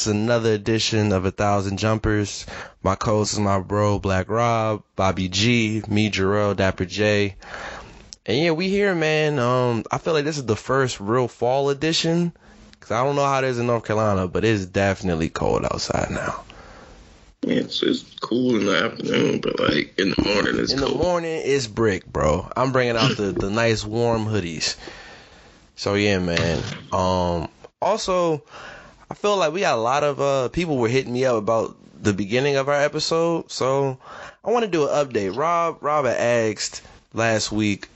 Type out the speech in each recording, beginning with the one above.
it's another edition of A Thousand Jumpers. My co-host is my bro, Black Rob, Bobby G, me, Jarrell, Dapper J. And yeah, we here, man. Um, I feel like this is the first real fall edition. Cause I don't know how it is in North Carolina, but it's definitely cold outside now. It's it's cool in the afternoon, but like in the morning it's In the morning, it's brick, bro. I'm bringing out the, the nice warm hoodies. So yeah, man. Um, also, I feel like we got a lot of uh people were hitting me up about the beginning of our episode. So I want to do an update. Rob, Rob had asked last week,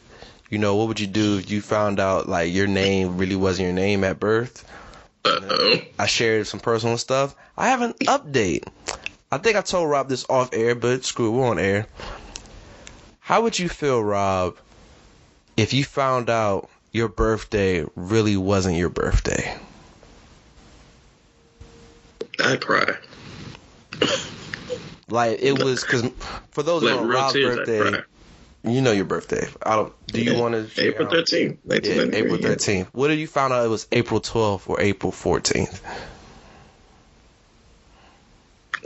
you know, what would you do if you found out like your name really wasn't your name at birth? Uh-oh. I shared some personal stuff. I have an update. I think I told Rob this off air, but screw it, we're on air. How would you feel, Rob, if you found out your birthday really wasn't your birthday? I cry. Like it was because for those who real Rob's tears, birthday, you know your birthday. I don't. Do you want to? April 13th, Yeah, April thirteenth. What did you find out it was April twelfth or April fourteenth?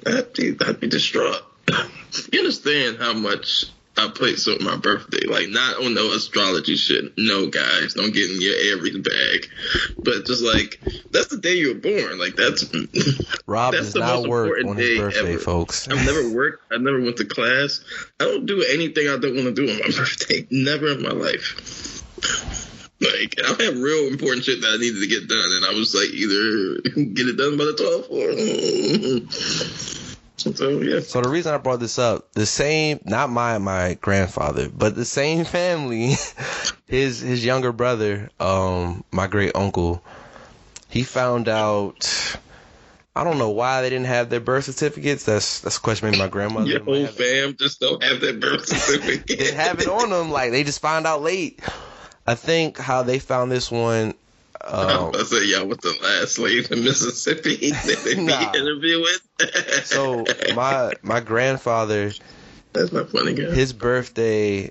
I'd be, I'd be distraught. you understand how much I place on my birthday? Like, not on no astrology shit. No, guys, don't get in your Aries bag. But just like, that's the day you were born. Like, that's. Rob that's does the not most work important on his day birthday, ever. folks. I've never worked. I never went to class. I don't do anything I don't want to do on my birthday. Never in my life. Like I have real important shit that I needed to get done, and I was like, either get it done by the 12th or. Mm-hmm. So yeah, So the reason I brought this up, the same, not my my grandfather, but the same family, his his younger brother, um, my great uncle, he found out. I don't know why they didn't have their birth certificates. That's that's a question maybe my grandmother. your whole fam just don't have that birth certificate. They have it on them. Like they just found out late. I think how they found this one. Um, I said, y'all was the last slave in Mississippi that they Nah. be interviewing. so my my grandfather, that's my funny guy. his birthday,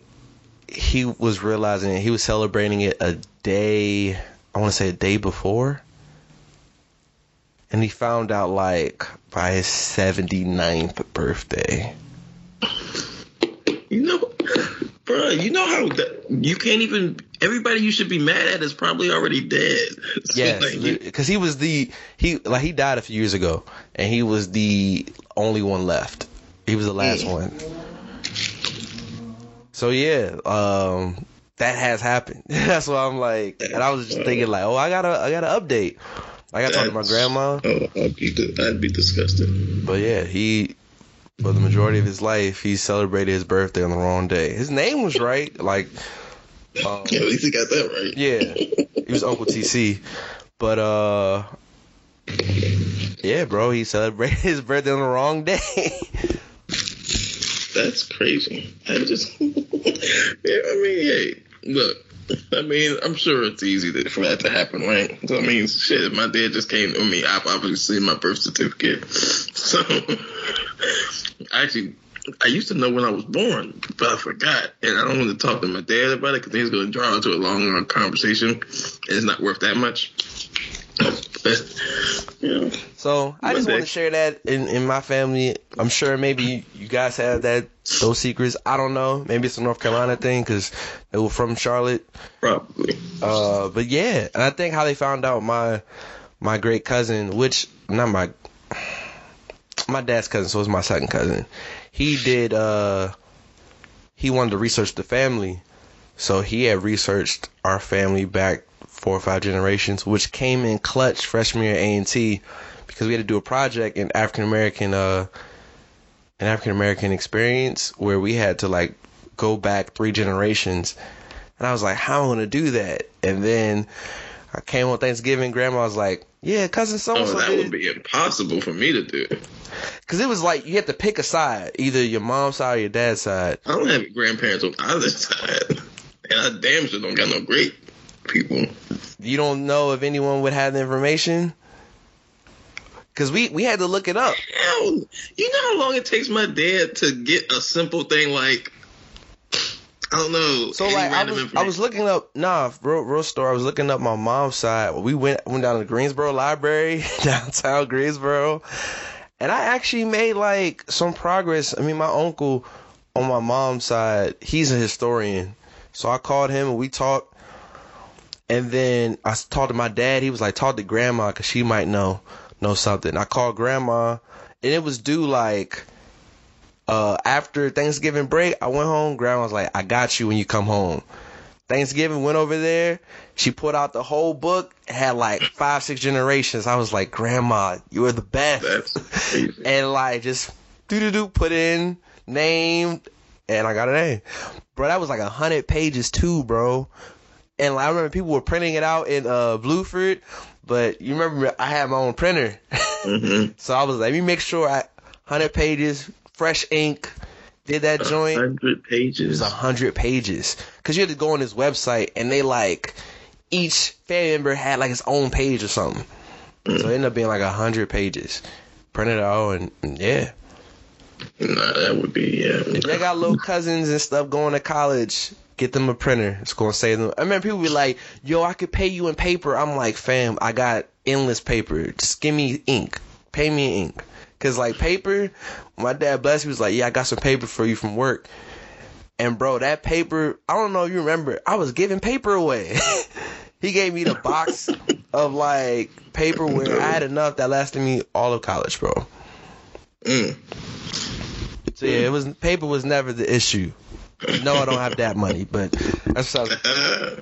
he was realizing it. He was celebrating it a day. I want to say a day before. And he found out like by his 79th birthday. You know, bro, you know how that, you can't even. Everybody you should be mad at is probably already dead. So, Yes, like, because he was the he like he died a few years ago, and he was the only one left. He was the last Mm. one. So yeah, um, that has happened. That's why I'm like, and I was just thinking like, oh, I gotta I gotta update. I gotta talk to my grandma, Oh, I'd be, I'd be disgusted. but yeah, he for the majority of his life he celebrated his birthday on the wrong day. His name was right, like. Um, Yeah, at least he got that right. Yeah, he was Uncle TC, but uh, yeah, bro, he celebrated his birthday on the wrong day. That's crazy. I just, yeah, I mean, hey, look, I mean, I'm sure it's easy to, for that to happen, right? So I mean, shit, my dad just came to me. I've obviously seen my birth certificate, so actually. I used to know when I was born, but I forgot, and I don't want to talk to my dad about it because he's going to draw into a long, long conversation, and it's not worth that much. Know, so I just want to share that in in my family. I'm sure maybe you guys have that those secrets. I don't know. Maybe it's a North Carolina thing because they were from Charlotte. probably. Uh, but yeah, and I think how they found out my my great cousin, which not my my dad's cousin, so it's my second cousin. He did. Uh, he wanted to research the family, so he had researched our family back four or five generations, which came in clutch freshman year A and T because we had to do a project in African American uh an African American experience where we had to like go back three generations. And I was like, how am I gonna do that? And then I came on Thanksgiving, grandma was like, Yeah, cousin so and so that did would be impossible for me to do. Cause it was like you had to pick a side, either your mom's side or your dad's side. I don't have grandparents on either side, and I damn sure don't got no great people. You don't know if anyone would have the information. Cause we we had to look it up. Hell, you know how long it takes my dad to get a simple thing like I don't know. So like I was I was looking up nah real real story. I was looking up my mom's side. We went went down to the Greensboro Library downtown Greensboro, and I actually made like some progress. I mean, my uncle on my mom's side, he's a historian, so I called him and we talked. And then I talked to my dad. He was like, talk to grandma because she might know know something. I called grandma, and it was due like uh, after Thanksgiving break, I went home. Grandma was like, I got you when you come home. Thanksgiving went over there. She put out the whole book, had like five, six generations. I was like, Grandma, you are the best. And like just do do do put in name, and I got an A. Bro, that was like a hundred pages too, bro. And like, I remember people were printing it out in uh Bluford, but you remember I had my own printer. Mhm. So I was like, let me make sure I hundred pages, fresh ink, did that joint. hundred It pages. was a hundred pages. Cause you had to go on this website and they like each family member had like its own page or something. So it ended up being like a hundred pages. Printed out and, and yeah. Nah, that would be yeah. If they got little cousins and stuff going to college, get them a printer. It's gonna save them. I remember people be like, "Yo, I could pay you in paper." I'm like, "Fam, I got endless paper. Just give me ink. Pay me in ink." Cause like paper, my dad blessed me was like, "Yeah, I got some paper for you from work." And bro, that paper, I don't know if you remember, I was giving paper away. he gave me the box of like paper where I had enough that lasted me all of college, bro. Mm. So yeah, it was paper was never the issue. No, I don't have that money, but that's what I was,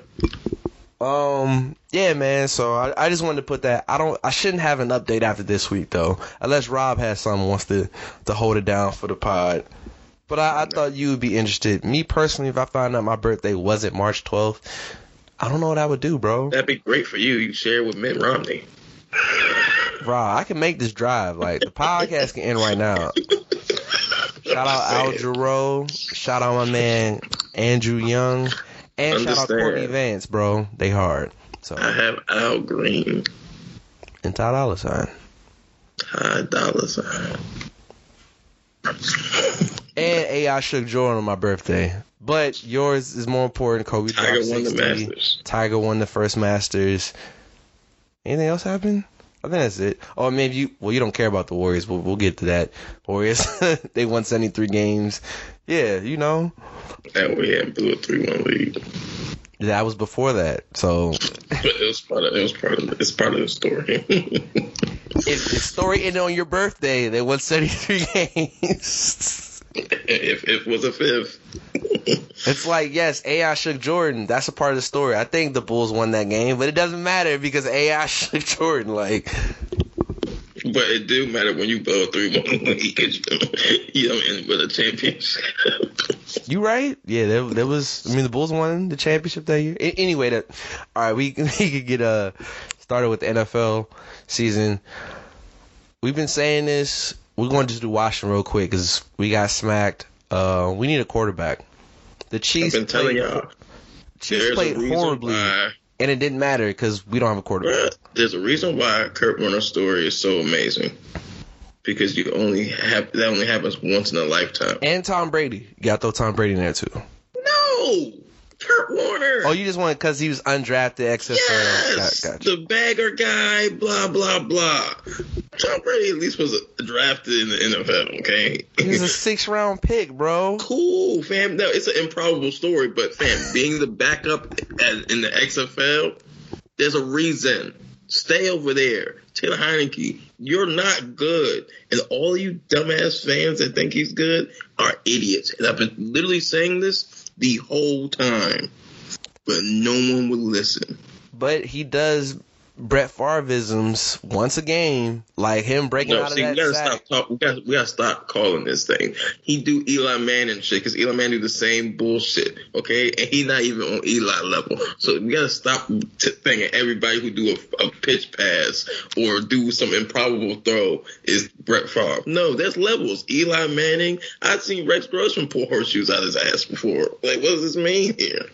um yeah, man. So I, I just wanted to put that. I don't. I shouldn't have an update after this week though, unless Rob has something wants to to hold it down for the pod. But I, I thought you would be interested. Me personally, if I find out my birthday wasn't March 12th, I don't know what I would do, bro. That'd be great for you. You share with Mitt Romney. Rob, I can make this drive. Like the podcast can end right now. Shout out Al Jarreau. Shout out my man Andrew Young. And shout out Understand. Courtney Vance, bro. They hard. So I have Al Green, and Ty Dolla Sign. high dollar sign. And AI Shook Jordan on my birthday. But yours is more important, Kobe. Tiger won the Masters. Tiger won the first Masters. Anything else happen? I think that's it. Oh, maybe you. Well, you don't care about the Warriors, but we'll get to that. Warriors, they won 73 games. Yeah, you know, And we had blew a three one lead. that was before that. So But it was part of it was part of it's part of the story. if the story ended on your birthday, they won 73 games. if if it was a fifth. It's like, yes, AI shook Jordan. That's a part of the story. I think the Bulls won that game, but it doesn't matter because AI shook Jordan. Like, But it do matter when you blow a three one lead because you don't end with a championship. you right? Yeah, there, there was. I mean, the Bulls won the championship that year. A- anyway, that all right. We we could get uh started with the NFL season. We've been saying this. We're going to just do Washington real quick because we got smacked. Uh, we need a quarterback. The I've Chiefs been telling played, y'all. Chiefs played horribly, why. and it didn't matter because we don't have a quarterback. There's a reason why Kurt Warner's story is so amazing. Because you only have that only happens once in a lifetime. And Tom Brady. You got to throw Tom Brady in there too. No, Kurt Warner. Oh, you just want because he was undrafted XFL. Yes, Got, gotcha. the bagger guy, blah blah blah. Tom Brady at least was drafted in the NFL. Okay, he's a six round pick, bro. cool, fam. No, it's an improbable story, but fam, being the backup as, in the XFL, there's a reason. Stay over there, Taylor Heinicke. You're not good, and all you dumbass fans that think he's good are idiots. And I've been literally saying this the whole time, but no one would listen. But he does Brett Favreisms once a game, like him breaking No, out see, of we that gotta sack. stop talk. We gotta, we gotta stop calling this thing. He do Eli Manning shit because Eli Manning do the same bullshit. Okay, and he not even on Eli level. So we gotta stop t- thinking everybody who do a, a pitch pass or do some improbable throw is Brett Favre. No, there's levels. Eli Manning. I've seen Rex Grossman pull horseshoes out his ass before. Like, what does this mean here?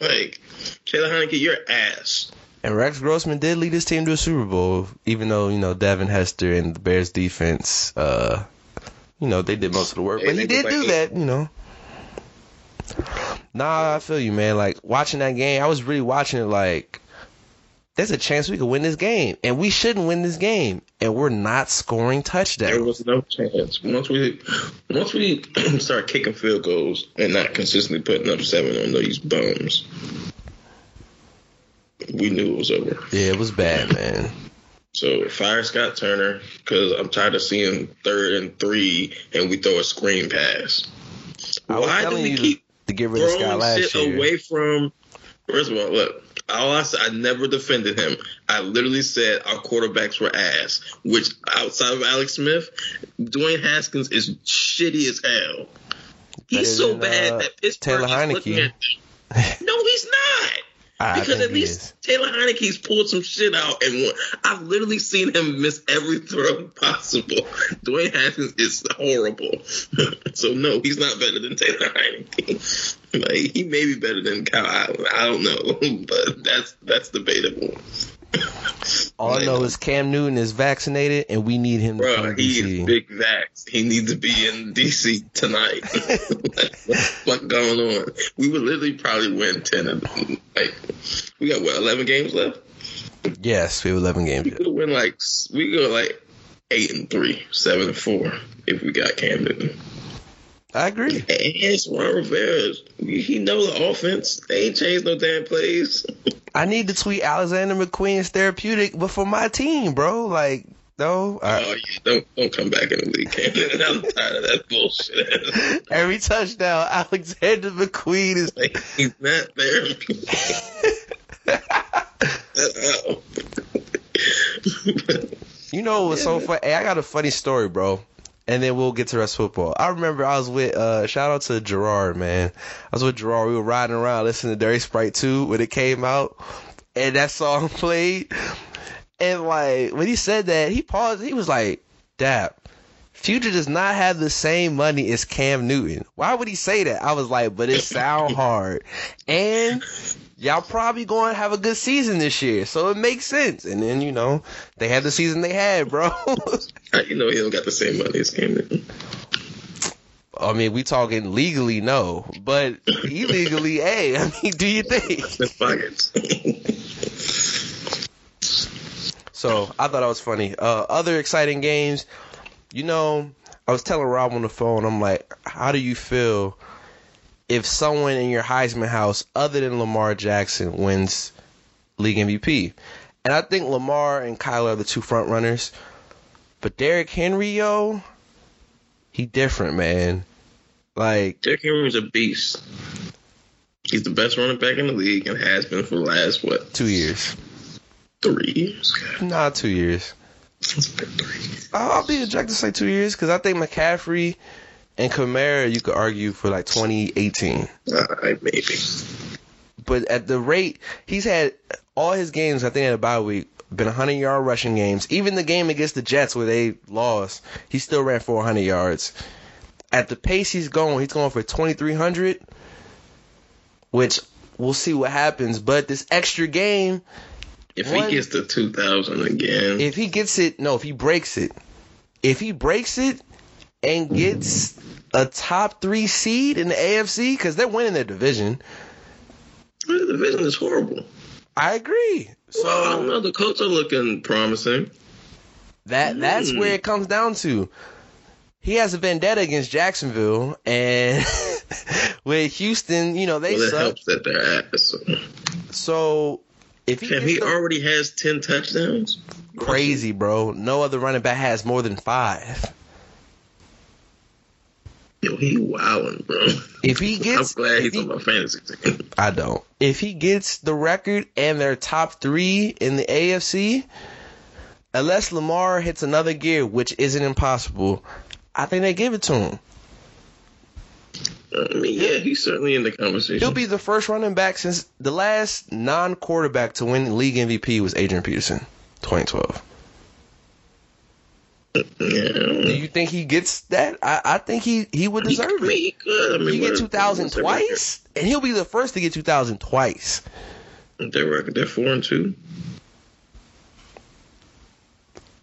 like, Taylor Heinicke, you're ass. And Rex Grossman did lead his team to a Super Bowl, even though you know Devin Hester and the Bears defense, uh, you know they did most of the work. But he did do that, you know. Nah, I feel you, man. Like watching that game, I was really watching it like. There's a chance we could win this game, and we shouldn't win this game, and we're not scoring touchdowns. There was no chance. Once we once we start kicking field goals and not consistently putting up seven on these bums, we knew it was over. Yeah, it was bad, man. So fire Scott Turner because I'm tired of seeing third and three and we throw a screen pass. Why do we keep to get rid of Scott throwing last shit year. away from? First of all, look. All I said, I never defended him. I literally said our quarterbacks were ass. Which outside of Alex Smith, Dwayne Haskins is shitty as hell. He's Better so than, bad uh, that Pittsburgh Taylor Heinicke. at. No, he's not. I Because at least. Taylor Heinicke's pulled some shit out, and won. I've literally seen him miss every throw possible. Dwayne Haskins is horrible, so no, he's not better than Taylor Heinicke. Like he may be better than Kyle Allen. I don't know, but that's that's debatable. All I know is Cam Newton is vaccinated, and we need him to Bro, come to he DC. is big vax. He needs to be in DC tonight. like, what's going on? We would literally probably win ten. Of, like we got what eleven games left. Yes, we have 11 games. We could win like we go like eight and three, seven and four if we got Cam Newton. I agree. And it's Ron Rivera. He know the offense. They ain't changed no damn plays. I need to tweet Alexander McQueen's therapeutic, but for my team, bro. Like, no. I- Oh yeah, don't don't come back in the league, I'm tired of that bullshit. every touchdown, Alexander McQueen is. Like, he's not there. You know what's so funny? Hey, I got a funny story, bro. And then we'll get to rest football. I remember I was with, uh, shout out to Gerard, man. I was with Gerard. We were riding around listening to Dirty Sprite 2 when it came out. And that song played. And like, when he said that, he paused. He was like, Dap, Future does not have the same money as Cam Newton. Why would he say that? I was like, but it sound hard. And y'all probably going to have a good season this year. So it makes sense. And then, you know, they had the season they had, bro. You know he don't got the same money as Cam Newton? I mean, we talking legally, no. But illegally, hey, I mean, do you think? So I thought that was funny. Uh, other exciting games, you know, I was telling Rob on the phone, I'm like, how do you feel if someone in your Heisman house other than Lamar Jackson wins league MVP? And I think Lamar and Kyler are the two front runners. But Derrick Henry, yo, he different, man. Like, Derrick Henry's a beast. He's the best running back in the league and has been for the last what two years. three years. Nah, two years. It's been three years. I'll be objective to say two years because I think McCaffrey and Kamara, you could argue for like 2018. All right, maybe. But at the rate he's had all his games, I think at a bye week, been 100 yard rushing games. Even the game against the Jets where they lost, he still ran 400 yards. At the pace he's going, he's going for 2,300, which we'll see what happens. But this extra game, If One- he gets to two thousand again, if he gets it, no, if he breaks it, if he breaks it and gets a top three seed in the AFC, because they're winning their division, the division is horrible. I agree. So I don't know. The Colts are looking promising. that that's Hmm. where it comes down to. He has a vendetta against Jacksonville, and with Houston, you know they Well, suck. helps that they're ass. So if he he the- already has ten touchdowns. crazy, bro, no other running back has more than five. Yo, he wilding, bro. If he gets, I'm glad he's he- on my fantasy team. I don't. If he gets the record and they're top three in the AFC, unless Lamar hits another gear, which isn't impossible, I think they give it to him. I mean, yeah, he's certainly in the conversation. He'll be the first running back since the last non-quarterback to win league MVP was Adrian Peterson, 2012. Do you think he gets that? I, I think he, he would He, deserve mean, it. he could. I mean, You get 2000 what's their record? twice, and he'll be the first to get 2000 twice. Their record, they're four and two.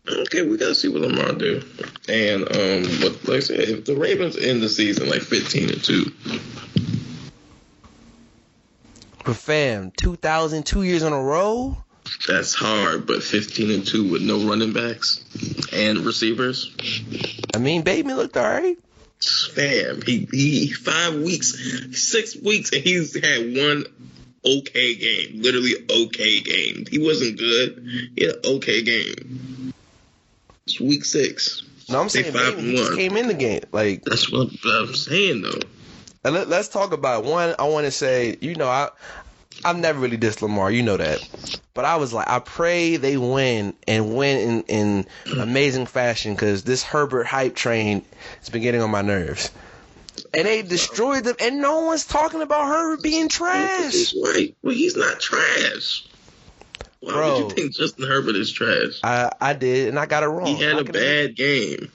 Okay, we gotta see what Lamar do. And um, but like I said, if the Ravens end the season like fifteen and two, But fam, 2000 two years in a row. that's hard. But fifteen and two with no running backs and receivers, I mean, Bateman looked all right. fam. He he five weeks, six weeks, and he's had one okay game. Literally okay game. He wasn't good. He had an okay game. It's week six. No, I'm saying five he just came in the game. Like, That's what I'm saying though. and let, let's talk about one. I want to say, you know, I I've never really dissed Lamar, you know that, but I was like, I pray they win and win in in amazing fashion because this Herbert hype train has been getting on my nerves. And they destroyed them, and no one's talking about Herbert being trash. Right. Well, he's not trash. Why Bro. would you think Justin Herbert is trash? I I did, and I got it wrong. He had I a bad game.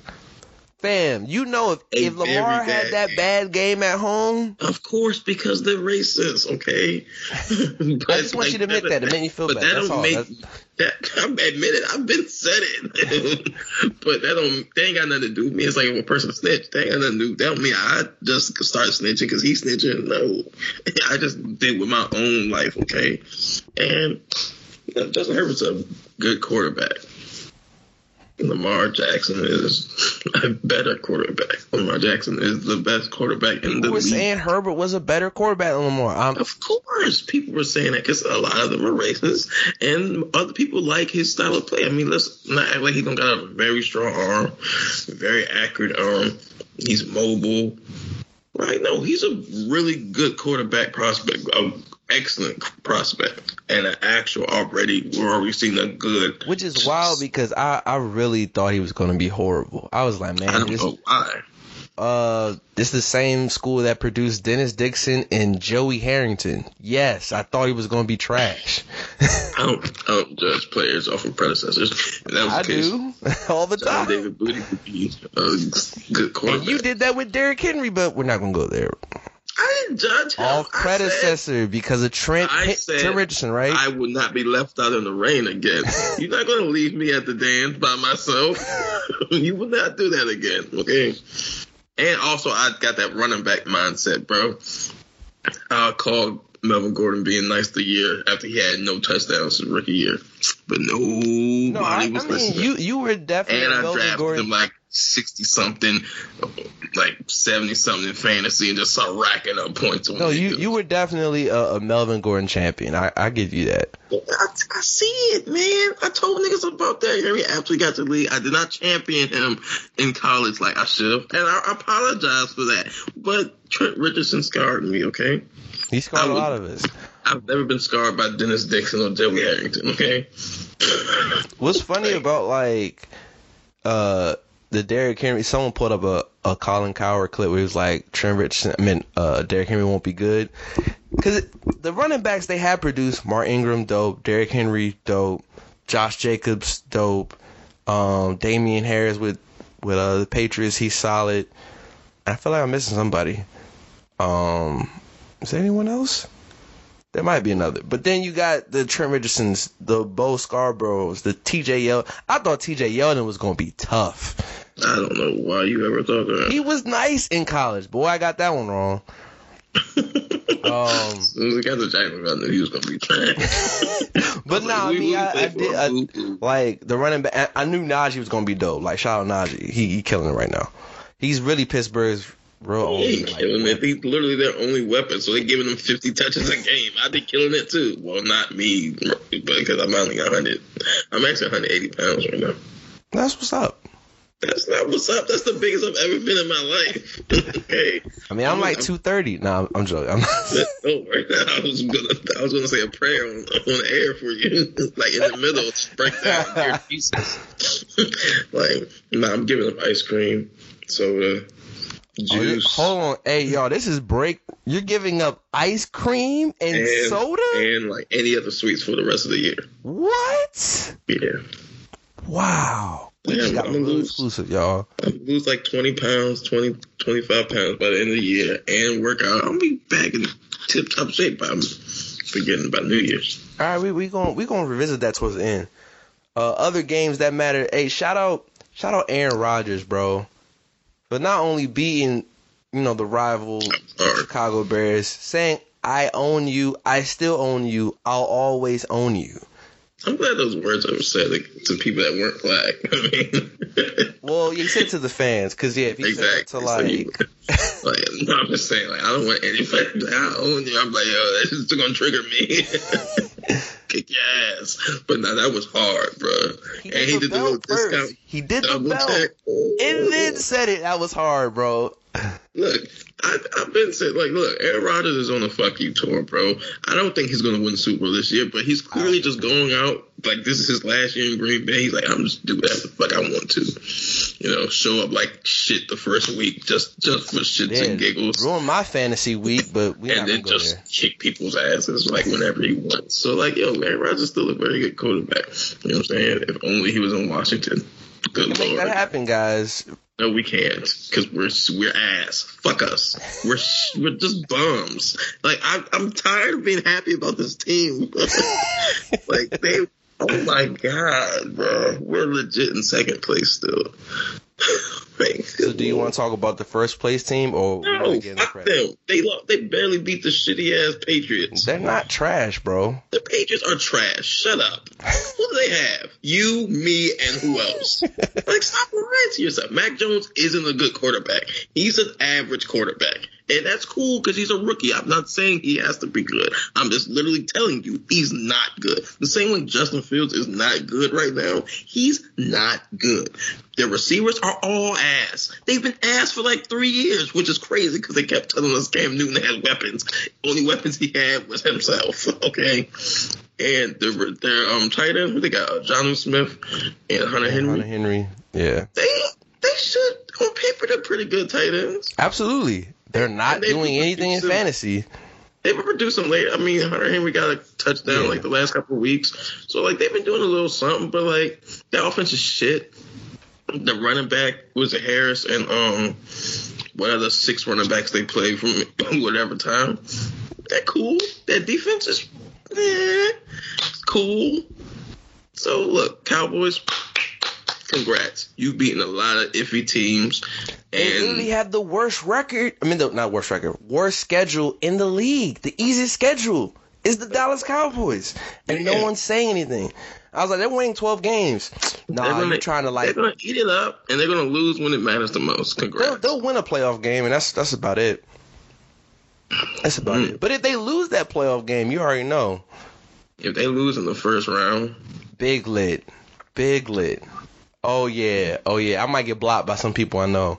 fam. You know, if, A if Lamar had that game. bad game at home, Of course, because they're racist, okay? but I just want you to admit that. It made me feel but bad. That That's don't make that. I admit it. I've been said it, but that don't. That ain't got nothing to do with me. It's like if a person snitch. That ain't got nothing to do. That don't mean I just start snitching because he's snitching. No, I just did with my own life, okay? And Justin Herbert's a good quarterback. Lamar Jackson is a better quarterback. Lamar Jackson is the best quarterback in the People were league. saying Herbert was a better quarterback than Lamar. I'm, Of course, people were saying that because a lot of them are racist, and other people like his style of play. I mean, let's not act like he don't got a very strong arm, very accurate arm. He's mobile, right? No, he's a really good quarterback prospect, a excellent prospect, and an actual already. We're already seeing a good. which is wild because I, I really thought he was going to be horrible. I was like, man, I don't this, know why. uh, this is the same school that produced Dennis Dixon and Joey Harrington. Yes, I thought he was going to be trash. I don't, I don't judge players off of predecessors. That was I do all the time. David Booty would be a good quarterback. And you did that with Derrick Henry, but we're not going to go there. I didn't judge him. Off I said- predecessor because of Trent, I Trent said Richardson, right? I would not be left out in the rain again. You're not going to leave me at the dance by myself. you will not do that again, okay? And also, I got that running back mindset, bro. I called Melvin Gordon being nice the year after he had no touchdowns his rookie year, but nobody no, I, I was mean, listening. you you were definitely and I Melvin drafted Gordon. him like sixty something, like seventy something in fantasy, and just started racking up points. No, you you were definitely a, a Melvin Gordon champion. I, I give you that. I, I see it, man. I told niggas about that. He got to the league. I did not champion him in college like I should have, and I apologize for that. But Trent Richardson scarred me. Okay, He scarred I a lot of us. I've never been scarred by Dennis Dixon or Joey Harrington. Okay, What's funny about like uh the Derrick Henry? Someone put up a a Colin Cowherd clip where he was like Trent Richardson. I mean, uh, Derrick Henry won't be good because the running backs they have produced Mark Ingram dope, Derrick Henry dope, Josh Jacobs dope, um, Damien Harris with with uh, the Patriots he's solid. I feel like I'm missing somebody. Um, is there anyone else? There might be another. But then you got the Trent Richardsons, the Bo Scarboroughs, the TJ Yeldon. I thought TJ Yeldon was going to be tough. I don't know why you ever thought that. He was nice in college. Boy, I got that one wrong. Um, as soon as he got the Jacksonville, I knew he was gonna be trash. but no, I mean, I, I did. I, like the running back, I, I knew Najee was gonna be dope. Like shout out Najee, he he killing it right now. He's really Pittsburgh's only. He Like, killing it. He's literally their only weapon. So they giving him 50 touches a game. I'd be killing it too. Well, not me, but because I'm only 100. I'm actually 180 pounds right now. that's what's up. That's not what's up. That's the biggest I've ever been in my life. okay. I mean, I'm like 230. Nah, I'm joking. I'm Don't oh, worry. I was gonna, I was gonna say a prayer on, on air for you, like in the middle, break down your pieces. like, nah, I'm giving them ice cream, soda, Oh, yeah. juice, Hold on, hey y'all, this is break. You're giving up ice cream and, and soda? and like any other sweets for the rest of the year. what? Yeah. Wow. We Yeah, got I'm real loose. exclusive, y'all. I'll lose like 20 pounds, 20, 25 pounds by the end of the year and work out. I'll be back in tip top shape by forgetting about New Year's. All right, we we going we to revisit that towards the end. Uh, other games that matter. Hey, shout out shout out Aaron Rodgers, bro. But not only beating, you know, the rival Chicago Bears, saying I own you, I still own you, I'll always own you. I'm glad those words were said like, to people that weren't black. I mean, Well, you said to the fans, cause yeah, if you said exactly. to like, like, no, I'm just saying, like, I don't want anybody like, I own you. I'm like, yo, that's just gonna trigger me. Kick your ass. But now that was hard, bro. he and he did the little first. discount. He did the belt, check. and then said it. That was hard, bro. Look, I, I've been saying, like, look, Aaron Rodgers is on a fuck you tour, bro. I don't think he's going to win Super Bowl this year, but he's clearly just going out like this is his last year in Green Bay. He's like, I'm just do whatever the fuck I want to, you know, show up like shit the first week just just for shits Yeah, and giggles. Ruin my fantasy week, but we and then just there. kick people's asses like whenever he wants. So like, yo, Aaron Rodgers still a very good quarterback. You know what I'm saying? If only he was in Washington. Good Make that lord. happen, guys. No, we can't because we're we're ass. Fuck us. We're we're just bums. Like I'm I'm tired of being happy about this team. like they. Oh my god, bro. We're legit in second place still. Like, So, do you want to talk about the first place team, or No, want to get in the them. They they barely beat the shitty ass Patriots. They're not trash, bro. The Patriots are trash. Shut up. Who do they have? You, me, and who else? like, stop lying to yourself. Mac Jones isn't a good quarterback. He's an average quarterback. And that's cool because he's a rookie. I'm not saying he has to be good. I'm just literally telling you he's not good. The same way Justin Fields is not good right now. He's not good. Their receivers are all ass. They've been ass for like three years, which is crazy because they kept telling us Cam Newton had weapons. Only weapons he had was himself. Okay. And their, their um tight end, they got? Uh, Jonnu Smith and Hunter Henry. Hunter Henry. Yeah, They they should on paper they're pretty good tight ends. absolutely. They're not they doing anything in fantasy. They've been producing late. I mean, Hunter Henry got a touchdown Yeah. like the last couple of weeks. So like they've been doing a little something, but like the offense is shit. The running back was Harris and um what other six running backs they play from whatever time. They're cool. That defense is eh, cool. So look, Cowboys, congrats. You've beaten a lot of iffy teams. They literally And had the worst record. I mean, the, not worst record, worst schedule in the league. The easiest schedule is the Dallas Cowboys, and no one's saying anything. I was like, they're winning 12 games. Nah, they're gonna, you're trying to they're like. gonna eat it up and they're gonna lose when it matters the most. Congrats. They'll, they'll win a playoff game, and that's that's about it. That's about Mm. it. But if they lose that playoff game, you already know. If they lose in the first round, Big lit, big lit. Oh yeah, oh yeah. I might get blocked by some people I know.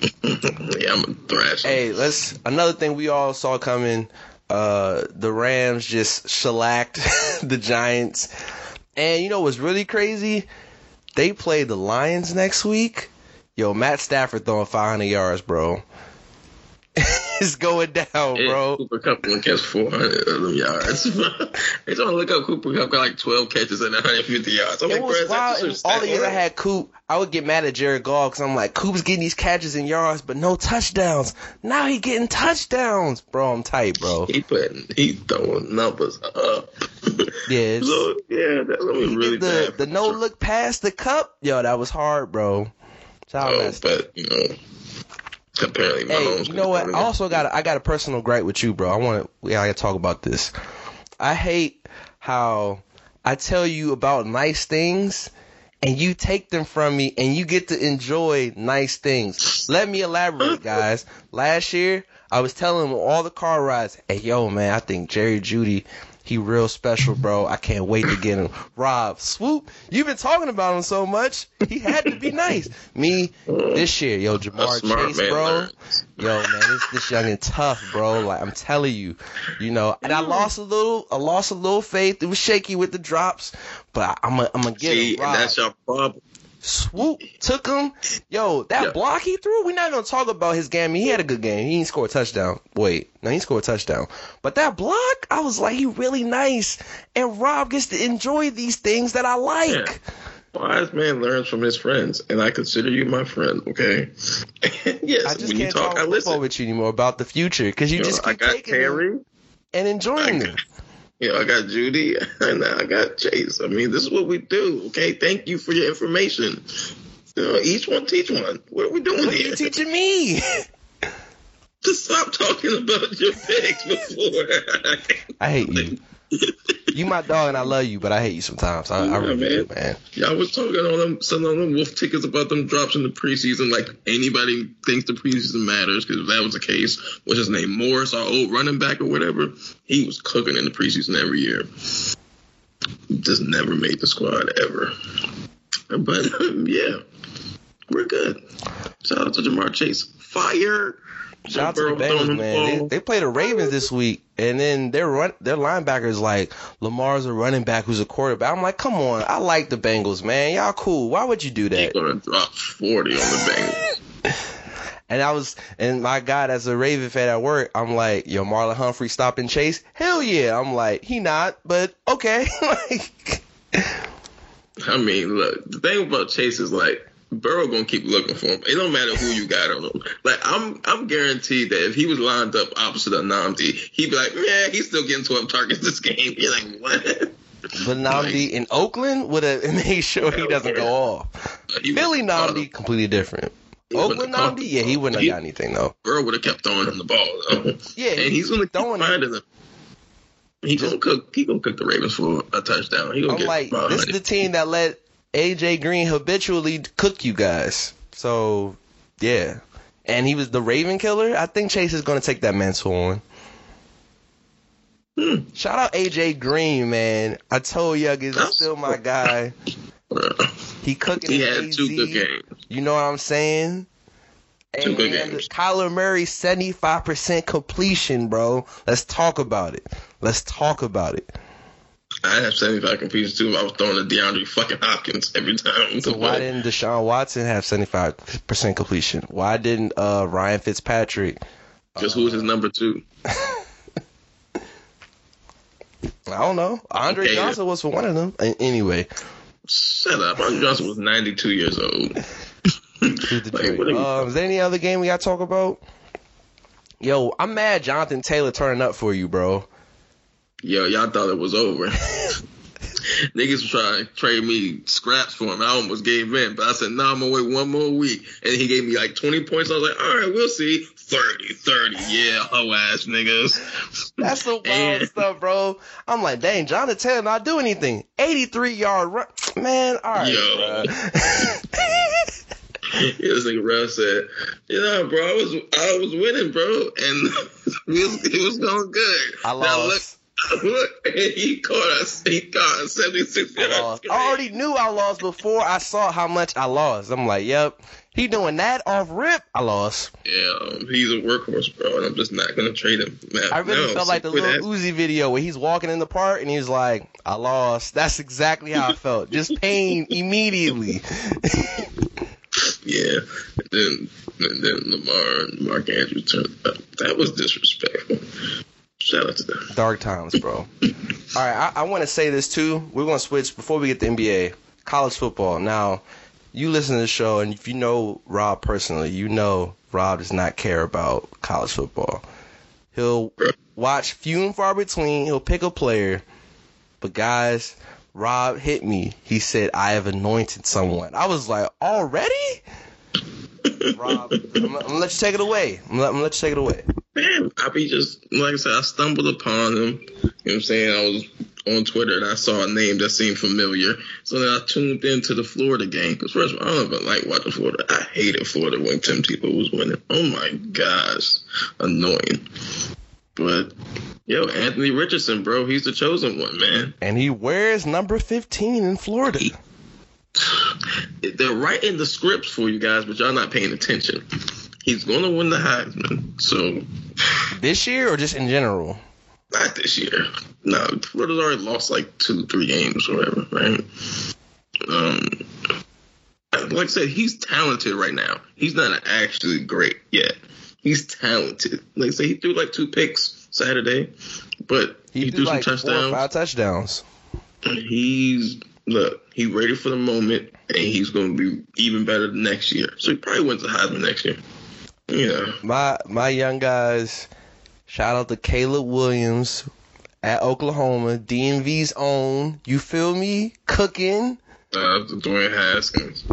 yeah, I'm a thrash. Hey, let's another thing we all saw coming. Uh, the Rams just shellacked the Giants, and you know what's really crazy? They play the Lions next week. Yo, Matt Stafford throwing 500 yards, bro. it's going down, bro. Cooper Kupp gonna catch 400 of them yards. they trying to look up Cooper Kupp got like 12 catches and 150 yards. I'm It like, was bro, is wild. all the years I had Coop, I would get mad at Jared Goff because I'm like, Coop's getting these catches and yards, but no touchdowns. Now he getting touchdowns, bro. I'm tight, bro. He putting, he throwing numbers up. Yeah, so yeah, that's gonna be really the bad. the no look past the cup. Yo, that was hard, bro. Out Oh, but you know, Apparently, Hey, Mahomes. you know what? I also got a, I got a personal gripe with you, bro. I want to we gotta talk about this. I hate how I tell you about nice things and you take them from me and you get to enjoy nice things. Let me elaborate, guys. Last year, I was telling him all the car rides, hey, yo, man, I think Jerry Jeudy, he real special, bro. I can't wait to get him. Rob, swoop, you've been talking about him so much. He had to be nice. Me, this year, yo, A Ja'Marr Chase, man bro. Yo, man, this this young and tough, bro. Like I'm telling you, you know. And I lost a little, I lost a little faith. It was shaky with the drops, but I'm gonna, I'm gonna get See, it. and that's your problem. Swoop took him. Yo, that Yeah. block he threw. We're not gonna talk about his game. He had a good game. He didn't score a touchdown. Wait, no, he scored a touchdown. But that block, I was like, he really nice. And Rob gets to enjoy these things that I like. Yeah. Wise man learns from his friends, and I consider you my friend. Okay. yes, I just when you can't talk, talk I listen. with you anymore about the future because you You know, just I keep got taking Terry. and enjoying them. You know, I got Jeudy, and I got Chase. I mean, this is what we do. Okay. Thank you for your information. You know, each one teach one. What are we doing What are here? you teaching me? Just stop talking about your picks before. I hate you. You my dog and I love you, but I hate you sometimes. I, I Yeah, really do, man. man. Y'all was talking on them, some of them wolf tickets about them drops in the preseason. Like anybody thinks the preseason matters because if that was the case, what's his name, Morris, our old running back or whatever, he was cooking in the preseason every year. Just never made the squad ever. But um, yeah, we're good. Shout out to Ja'Marr Chase. Fire. Shout out to the Bengals, man. They, they play the Ravens this week, and then their run, their linebackers like Lamar's a running back who's a quarterback. I'm like, come on, I like the Bengals, man. Y'all cool. Why would you do that? gonna drop forty on the Bengals. And I was, and my God, as a Raven fan at work, I'm like, yo, Marlon Humphrey stopping Chase? Hell yeah. I'm like, he not, but okay. like, I mean, look, the thing about Chase is like Burrow gonna keep looking for him. It don't matter who you got on him. Like I'm, I'm guaranteed that if he was lined up opposite of Nnamdi, he'd be like, yeah, he's still getting 12 targets this game. You're like, what? but Nnamdi in Oakland would have made sure he doesn't go off. Philly Nnamdi, completely different. Oakland Nnamdi, yeah, he wouldn't have He- got anything though. Burrow would have kept throwing him the ball though. Yeah, and he's gonna throwing it. finding them. He gonna cook. He gonna cook the Ravens for a touchdown. He gonna I'm get like, this is the team that let AJ Green habitually cook you guys. So, yeah. And he was the Raven killer. I think Chase is going to take that mantle on. Hmm. Shout out AJ Green, man. I told Yuggins, that's still my guy. He cooking He had AZ. two good games. You know what I'm saying? Two good games. Kyler Murray, 75% completion, bro. Let's talk about it. Let's talk about it. I have 75 completions too. I was throwing to DeAndre fucking Hopkins every time. So why didn't Deshaun Watson have 75% completion? Why didn't uh, Ryan Fitzpatrick? Because who was his number two? I don't know. Andre Okay. Johnson was for one of them. Anyway, Shut up. Andre Johnson was 92 years old. Like, Um, is there any other game we got to talk about? Yo, I'm mad Jonathan Taylor turning up for you, bro. Yo, y'all thought it was over. Niggas was trying to trade me scraps for him. I almost gave in, but I said, nah, I'm gonna wait one more week. And he gave me like 20 points. I was like, all right, we'll see. 30, 30. Yeah, hoe ass niggas. That's the wild And- stuff, bro. I'm like, dang, Jonathan Taylor not do anything. 83 yard run. Man, all right, Yo. this nigga Ralph said, you know, bro, I was I was winning, bro, and it was, it was going good. I lost. Look, he caught us. He caught us 76 I lost. I already knew I lost before I saw how much I lost. I'm like, yep. He doing that off rip. I lost. Yeah, he's a workhorse, bro, and I'm just not gonna trade him. Man, I really no, felt like the little that. Uzi video where he's walking in the park and he's like, I lost. That's exactly how I felt. Just pain immediately. Yeah, and then and then Lamar and Mark Andrews turned up. That was disrespectful. Shout out to them. Dark times, bro. All right, I, I want to say this too. We're going to switch before we get to NBA. College football. Now, you listen to the show, and if you know Rob personally, you know Rob does not care about college football. He'll watch few and far between. He'll pick a player. But guys, Rob hit me. He said, I have anointed someone. I was like, already? Rob, I'm, I'm gonna let you take it away. I'm gonna, I'm gonna let you take it away. Man, I be just like I said, I stumbled upon him. You know what I'm saying? I was on Twitter and I saw a name that seemed familiar. So then I tuned into the Florida game. Because first of all, I don't even like watching Florida. I hated Florida when Tim Tebow was winning. Oh my gosh. Annoying. But yo, Anthony Richardson, bro, he's the chosen one, man. And he wears number 15 in Florida. They're writing the scripts for you guys, but y'all not paying attention. He's gonna win the Heisman. So This year or just in general? Not this year. No, Florida's already lost like two, three games or whatever, right? Um, like I said, he's talented right now. He's not actually great yet. He's talented. Like I say, he threw like two picks Saturday, but he, threw like some four or touchdowns. five touchdowns. He's look, he's ready for the moment, and he's going to be even better next year. So he probably wins the Heisman next year. Yeah, My my young guys, shout out to Caleb Williams at Oklahoma, DMV's own. You feel me? Cooking. uh, Dwayne Haskins.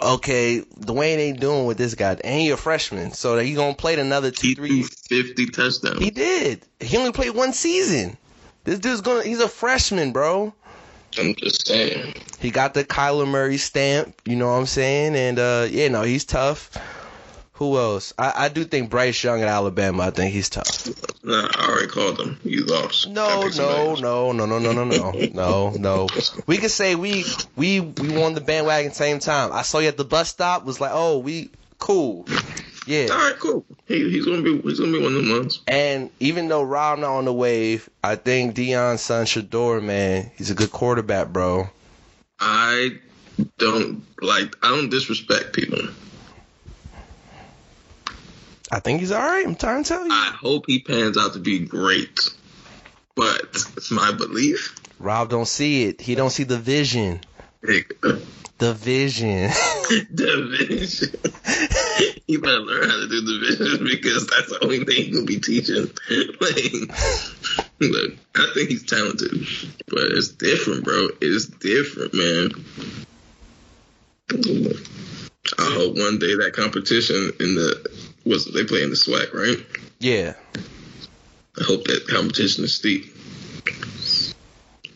Okay, Dwayne ain't doing with this guy, and he a freshman, so that he gonna play another two, He three. threw fifty touchdowns. He did. He only played one season. This dude's gonna. He's a freshman, bro. I'm just saying. He got the Kyler Murray stamp. You know what I'm saying? And uh, yeah, no, he's tough. Who else? I, I do think Bryce Young at Alabama. I think he's tough. Nah, I already called him. You lost. No, no, no, no, no, no, no, no, no, no. We could say we we we won the bandwagon same time. I saw you at the bus stop. Was like, oh, we cool, All yeah. right, cool. He, he's gonna be he's gonna be one of the ones. And even though Rob not on the wave, I think Deion's son Shedeur, man, he's a good quarterback, bro. I don't like. I don't disrespect people. I think he's all right. I'm trying to tell you. I hope he pans out to be great, but it's my belief. Rob don't see it. He don't see the vision. The vision. The vision. He better learn how to do division because that's the only thing he gonna be teaching. Like, look, I think he's talented, but it's different, bro. It's different, man. I hope one day that competition in the was they play in the SWAC, right? yeah. I hope that competition is steep.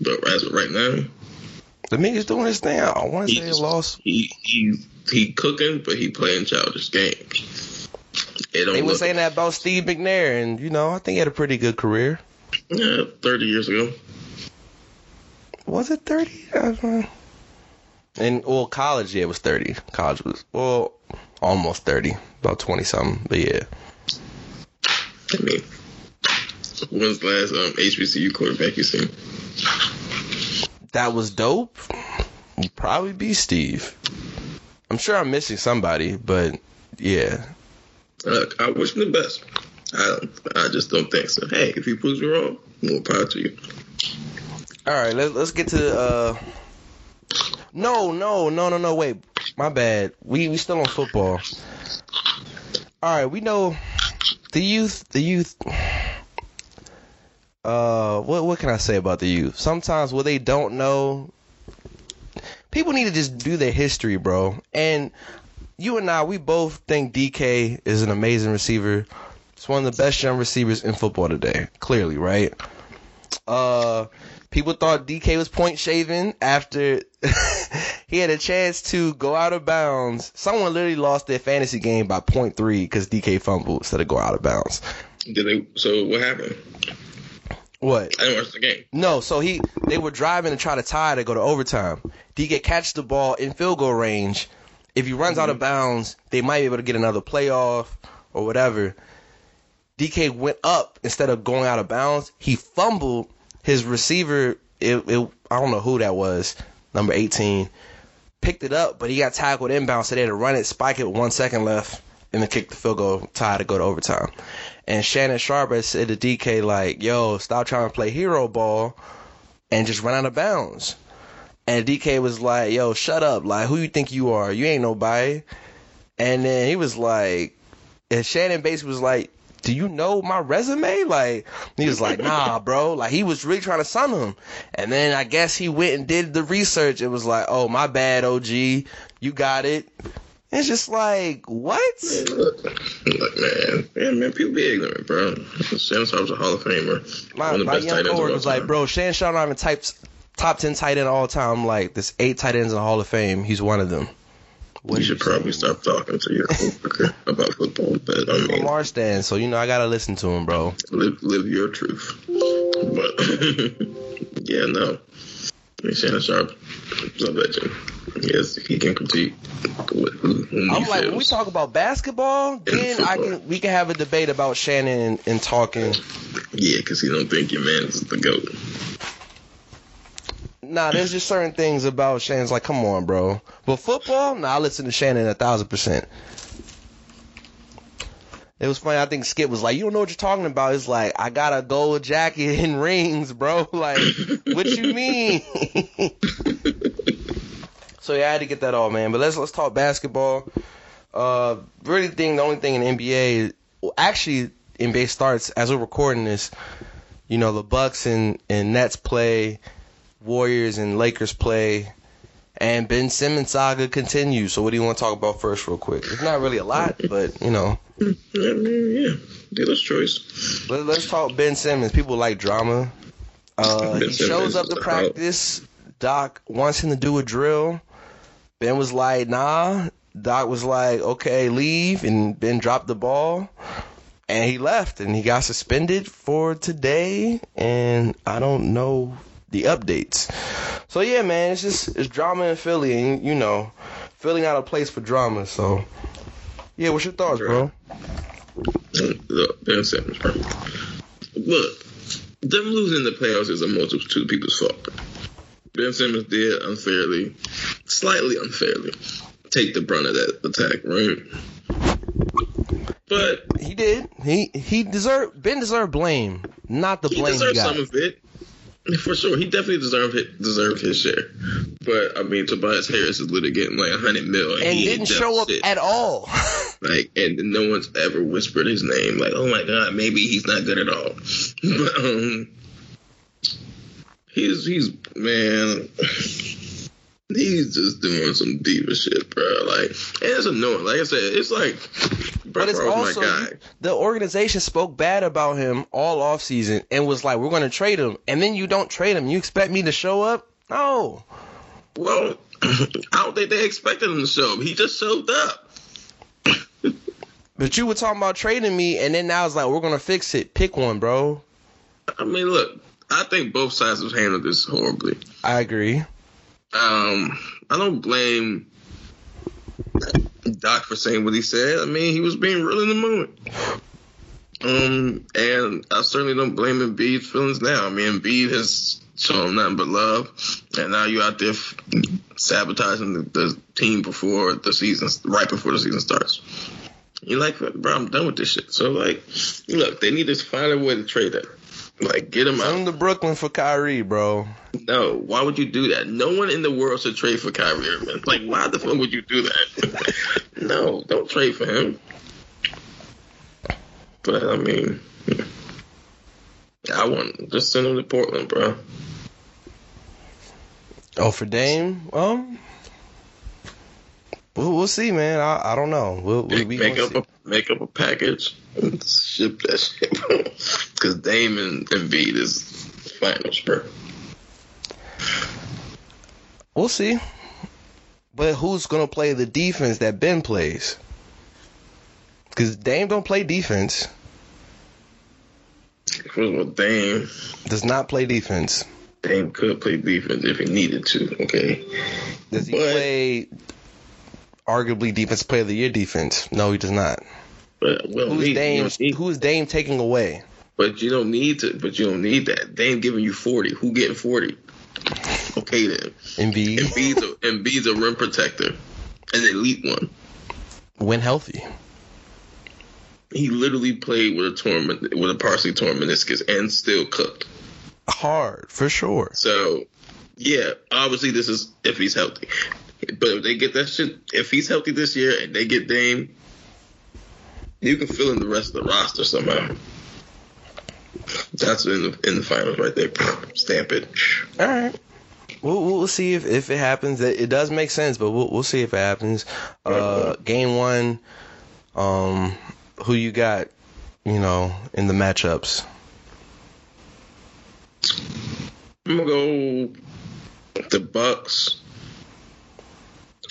But as of right now, The nigga's doing his thing. I want to he say just- loss. he he he cooking, but he playing childish games. It don't They were saying that about Steve McNair, and you know, I think he had a pretty good career. yeah, thirty years ago. Was it thirty? And well, college, yeah, it was thirty. College was well, almost thirty, about twenty something. But yeah, I mean, when's the last um, HBCU quarterback you seen? that was dope. Would probably be Steve. I'm sure I'm missing somebody, but yeah, Look, I wish him the best. I I just don't think so. Hey, if he proves me wrong, more power to you. All right, let's let's get to uh. No, no, no, no, no. Wait, my bad. We we still on football. All right, we know the youth. The youth. Uh, what what can I say about the youth? Sometimes what they don't know, people need to just do their history, bro. And you and I, we both think DK is an amazing receiver. It's one of the best young receivers in football today. Clearly, right? Uh, people thought DK was point shaving after he had a chance to go out of bounds. Someone literally lost their fantasy game by point three because DK fumbled instead of go out of bounds. Did they? So what happened? What? I didn't watch the game. No, so he they were driving to try to tie to go to overtime. DK catch the ball in field goal range. If he runs out of mm-hmm. bounds, they might be able to get another playoff or whatever. DK went up instead of going out of bounds. He fumbled his receiver. It, it I don't know who that was, number 18. Picked it up, but he got tackled inbound, so they had to run it, spike it with one second left, and then kick the field goal tie to go to overtime. And Shannon Sharpe said to DK like, "Yo, stop trying to play hero ball and just run out of bounds." And DK was like, "Yo, shut up! Like, who you think you are? You ain't nobody." And then he was like, and Shannon basically was like, "Do you know my resume?" Like, he was like, "Nah, bro." Like, he was really trying to sun him. And then I guess he went and did the research. It was like, "Oh, my bad, OG. You got it." It's just like what? Look, look, man, man, man, people be ignorant, bro. Shannon Sharpe's a Hall of Famer. My, one of the my best tight young coworker was like, bro, Shannon Sharpe not even types top ten tight end all time. Like, there's eight tight ends in the Hall of Fame. He's one of them. What you are should probably saying? stop talking to your coworker about football. But I I'm a mean, Mars stand, so you know I gotta listen to him, bro. live live your truth. But yeah, no. I mean, Shannon Sharpe is a legend. Yes, he can compete with who, whom I'm he like, when we talk about basketball, then I can we can have a debate about Shannon and, and talking. Yeah, because he don't think your man is the goat. Nah, there's just certain things about Shannon's like, come on, bro. But football, nah, I listen to Shannon a thousand percent. It was funny. I think Skip was like, "You don't know what you're talking about." It's like, I got a gold jacket and rings, bro. Like, what you mean? so yeah, I had to get that all, man. But let's let's talk basketball. Uh, really think the only thing in NBA, well, actually, NBA starts as we're recording this. You know, the Bucks and and Nets play, Warriors and Lakers play, and Ben Simmons saga continues. So what do you want to talk about first, real quick? It's not really a lot, but you know, I mean, yeah, dealer's choice. let, let's talk Ben Simmons. People like drama. Uh, he shows up to practice. Doc wants him to do a drill. Ben was like, nah. Doc was like, okay, leave. And Ben dropped the ball. And he left. And he got suspended for today. And I don't know the updates. So, yeah, man, it's just it's drama in Philly. And, you know, Philly not a place for drama. So, yeah, what's your thoughts, bro? Look, Ben Simmons, bro. Look, them losing the playoffs is a multitude of people's fault. Ben Simmons did unfairly, slightly unfairly, take the brunt of that attack, right? But He did. He he deserved Ben deserved blame, not the he blame he deserved got. some of it. For sure, he definitely deserved it, deserved his share. But I mean, Tobias Harris is literally getting like a hundred mil, and he didn't show up at all. like, and no one's ever whispered his name. Like, oh my god, maybe he's not good at all. But um, he's he's man, he's just doing some diva shit, bro. Like, and it's annoying. Like I said, it's like, bro, But it's also my guy. the organization spoke bad about him all off season and was like, "We're going to trade him," and then you don't trade him. You expect me to show up? No. Well, I don't think they expected him to show up. He just showed up. But you were talking about trading me, and then now it's like, "We're going to fix it." Pick one, bro. I mean, look, I think both sides have handled this horribly. I agree. Um, I don't blame Doc for saying what he said. I mean, he was being real in the moment. Um, and I certainly don't blame Embiid's feelings now. I mean, Embiid has shown nothing but love, and now you're out there f- sabotaging the, the team before the season, right before the season starts. You're like, bro, I'm done with this shit. So, like, look, they need to find a way to trade him. Like, get him out. Send him to Brooklyn for Kyrie, bro. No, why would you do that? No one in the world should trade for Kyrie Irving. Like, why the fuck would you do that? no, don't trade for him. But I mean, I want just send him to Portland, bro. Oh, for Dame? Um, we'll, we'll see, man. I, I don't know. We'll, we, we make up see. a make up a package and ship that shit. Because Dame and Embiid is finals, bro. We'll see. But who's gonna play the defense that Ben plays? Because Dame don't play defense. First of all, Dame Does not play defense. Dame could play defense if he needed to. Okay, Does he But- play arguably defense player of the year defense? No, he does not. but well, Who's need, Dame? you Who's Dame taking away? But you don't need to. But you don't need that. Dame giving you forty. Who getting forty? Okay then. Embiid Embiid's a, Embiid's a rim protector, an elite one. when healthy. He literally played with a torn with a partially torn meniscus and still cooked. Hard for sure. So yeah, obviously this is if he's healthy. But if they get that shit, if he's healthy this year and they get Dame, you can fill in the rest of the roster somehow. That's in the in the finals right there. Stamp it. All right. We'll, we'll see if, if it happens. It, it does make sense, but we'll we'll see if it happens. Uh, game one, um, who you got? You know, in the matchups. I'm gonna go the Bucks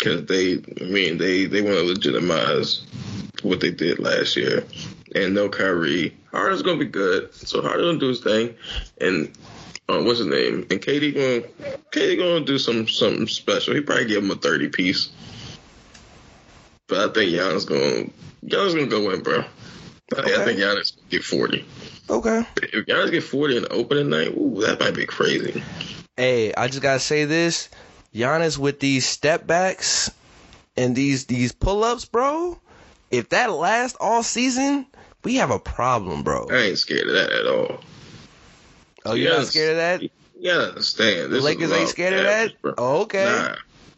because they, I mean, they they want to legitimize what they did last year, and no Kyrie. Harden's gonna be good, so Harden gonna do his thing, and uh, what's his name? And KD gonna KD gonna do some something special. He probably give him a thirty piece, but I think Giannis gonna Giannis gonna go in, bro. I, think I Okay. think Giannis gonna get forty. Okay. If Giannis get forty in the opening night, ooh, that might be crazy. Hey, I just gotta say this: Giannis with these step backs and these these pull ups, bro. If that lasts all season, we have a problem, bro. I ain't scared of that at all. Oh, you're not scared of that? You gotta understand. The This is Lakers ain't scared of that? bro. Oh, okay. Nah.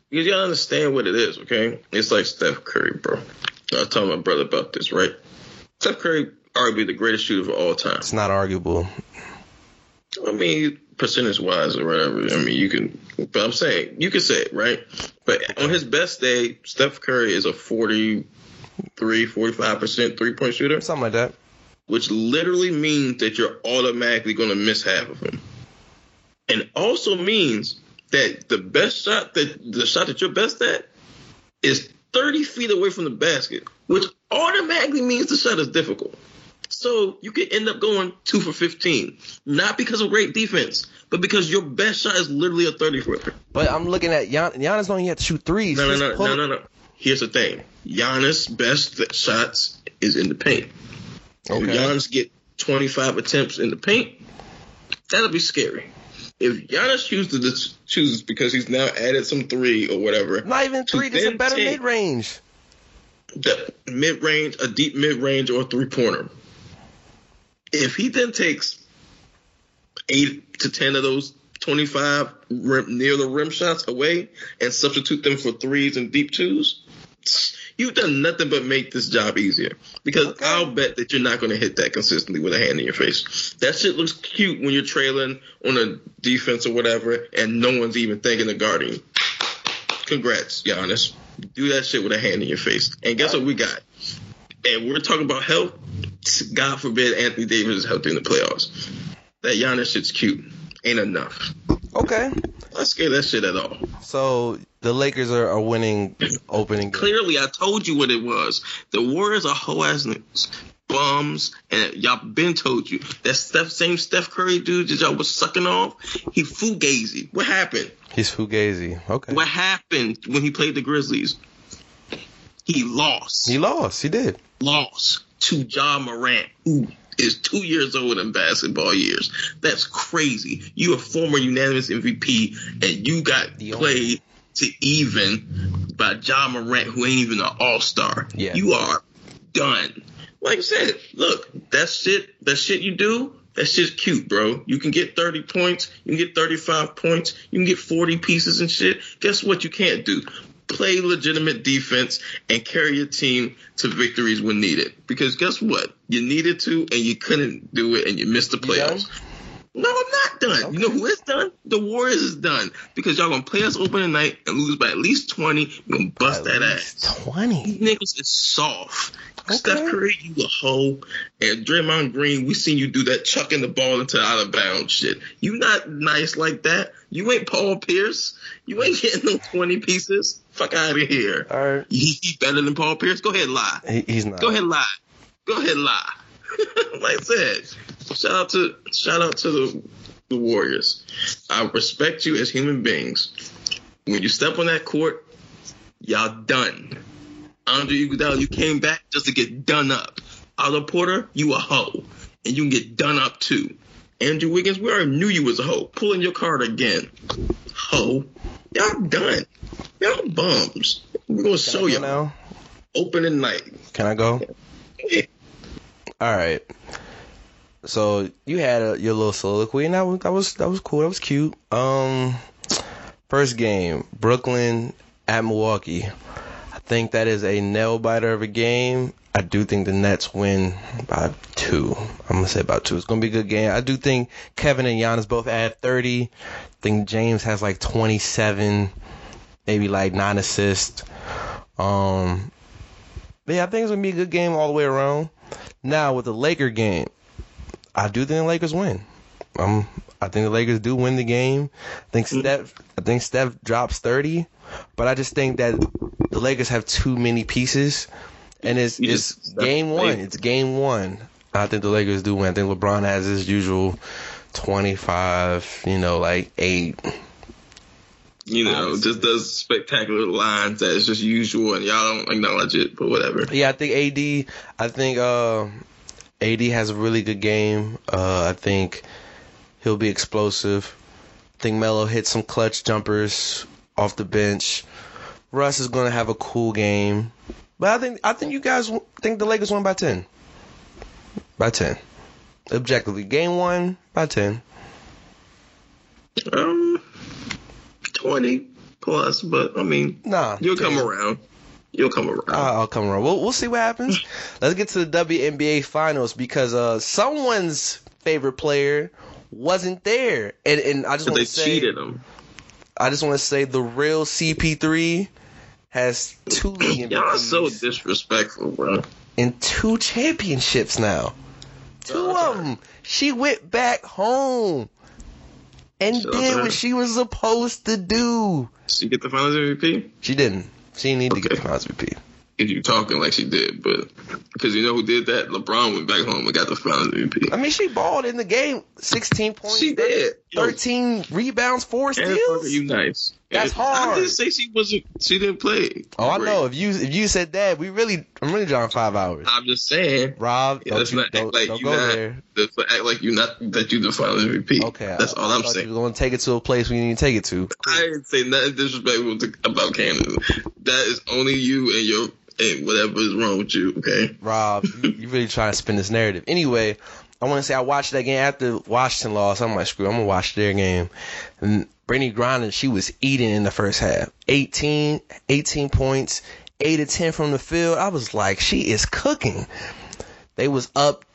You gotta understand what it is, okay? It's like Steph Curry, bro. I was telling my brother about this, right? Steph Curry, arguably the greatest shooter of all time. It's not arguable. I mean, percentage wise or whatever. I mean, you can, but I'm saying, you can say it, right? But on his best day, Steph Curry is a 43, 45% three point shooter, Something like that. which literally means that you're automatically going to miss half of him. And also means that the best shot that the shot that you're best at is 30 feet away from the basket, which automatically means the shot is difficult. So you could end up going two for 15, not because of great defense, but because your best shot is literally a 30 footer. But I'm looking at Gian- Giannis don't even have to shoot threes. No, no, no, no, no, no. Here's the thing: Giannis' best th- shots is in the paint. Okay. If Giannis get 25 attempts in the paint, that'll be scary. If Giannis chooses chooses because he's now added some three or whatever, Not even three, just a better mid range. the mid range, a deep mid range, or three pointer. If he then takes eight to ten of those 25 rim, near the rim shots away and substitute them for threes and deep twos, you've done nothing but make this job easier. Because Okay. I'll bet that you're not going to hit that consistently with a hand in your face. That shit looks cute when you're trailing on a defense or whatever, and no one's even thinking of guarding. Congrats, Giannis. Do that shit with a hand in your face. And guess what we got? And we're talking about health. God forbid Anthony Davis is healthy in the playoffs. That Giannis shit's cute. Ain't enough. Okay. I'm not scared of that shit at all. So the Lakers are, are winning opening. game. Clearly, I told you what it was. The Warriors are hoe ass. Bums, and y'all been told you that Steph, same Steph Curry dude that y'all was sucking off, he fugazi. What happened? He's Fugazi. Okay. What happened when he played the Grizzlies? He lost. He lost. He did. lost to Ja Morant, who is two years old in basketball years. That's crazy. You a former unanimous MVP, and you got The played to even by John Morant, who ain't even an All Star. Yeah. you are done. Like I said, look, that shit, that shit you do. That shit's cute, bro. You can get 30 points. You can get 35 points. You can get 40 pieces and shit. Guess what? You can't do play legitimate defense and carry your team to victories when needed. Because guess what? You needed to and you couldn't do it and you missed the done? No, I'm not done. You know who is done? The Warriors is done. Because y'all gonna play us open tonight and lose by at least 20. You're gonna bust At that ass. Twenty. These niggas is soft. Okay. Steph Curry, you a hoe. And Draymond Green, we seen you do that chucking the ball into out of bounds shit. You not nice like that. You ain't Paul Pierce. You ain't getting no 20 pieces. Fuck out of here. All right. He, he better than Paul Pierce. Go ahead, lie. He, he's not. Go ahead, lie. Go ahead, lie. like I said, shout out to shout out to the the Warriors. I respect you as human beings. When you step on that court, y'all done. Andre Iguodala, you came back just to get done up. Otto Porter, you a hoe, and you can get done up too. Andrew Wiggins, we already knew you was a hoe. Pulling your card again, hoe. Y'all done. Y'all bums. We're gonna show Can I you now? opening night. Can I go? All right. So you had a, your little soliloquy, and that was that was that was cool. That was cute. Um, first game, Brooklyn at Milwaukee. I think that is a nail biter of a game. I do think the Nets win by two. I'm gonna say about two. It's gonna be a good game. I do think Kevin and Giannis both add 30. I think James has like 27, maybe like nine assists. Um, yeah, I think it's gonna be a good game all the way around. Now with the Laker game, I do think the Lakers win. Um, I think the Lakers do win the game. I think Steph, I think Steph drops 30, but I just think that the Lakers have too many pieces, and it's You it's just- game one. It's game one. I think the Lakers do win. I think LeBron has his usual 25, you know, like eight. You know, just does spectacular lines that's just usual, and y'all don't acknowledge it, but whatever. Yeah, I think AD. I think uh, AD has a really good game. Uh, I think he'll be explosive. I think Melo hits some clutch jumpers off the bench. Russ is going to have a cool game, but I think I think you guys think the Lakers won by ten. By ten, objectively, game one by ten. Um, twenty plus, but I mean, Nah, you'll 10. come around. You'll come around. I'll I'll come around. We'll, we'll see what happens. Let's get to the WNBA finals because uh, someone's favorite player wasn't there, and and I just want to say, cheated them. I just want to say the real CP3 has two Y'all are so disrespectful, bro. and two championships now. Two of them. She went back home and Shout did what uh, she was supposed to do. She get the Finals MVP. She didn't. She didn't need to get the Finals MVP. If you talking like she did, but because you know who did that? LeBron went back home and got the Finals MVP. I mean, she balled in the game. 16 points. She did. 13 rebounds, four steals. you nice. That's hard. I didn't say she wasn't. She didn't play. Oh, I know. If you if you said that, we really I'm really drawing five hours. I'm just saying. Rob, Yeah, don't you don't, like don't you go not. there. Let's act like you not that you the final MVP. Okay, that's I, all I I'm saying. You were going to take it to a place we need to take it to. I didn't say nothing disrespectful to, about Candace. That is only you and your and whatever is wrong with you. Okay. Rob, you, you really trying to spin this narrative. Anyway, I want to say I watched that game after Washington lost. I'm like, screw, I'm gonna watch their game. And Brittney Griner, she was eating in the first half. 18, 18 points, eight to ten from the field. I was like, she is cooking. They was up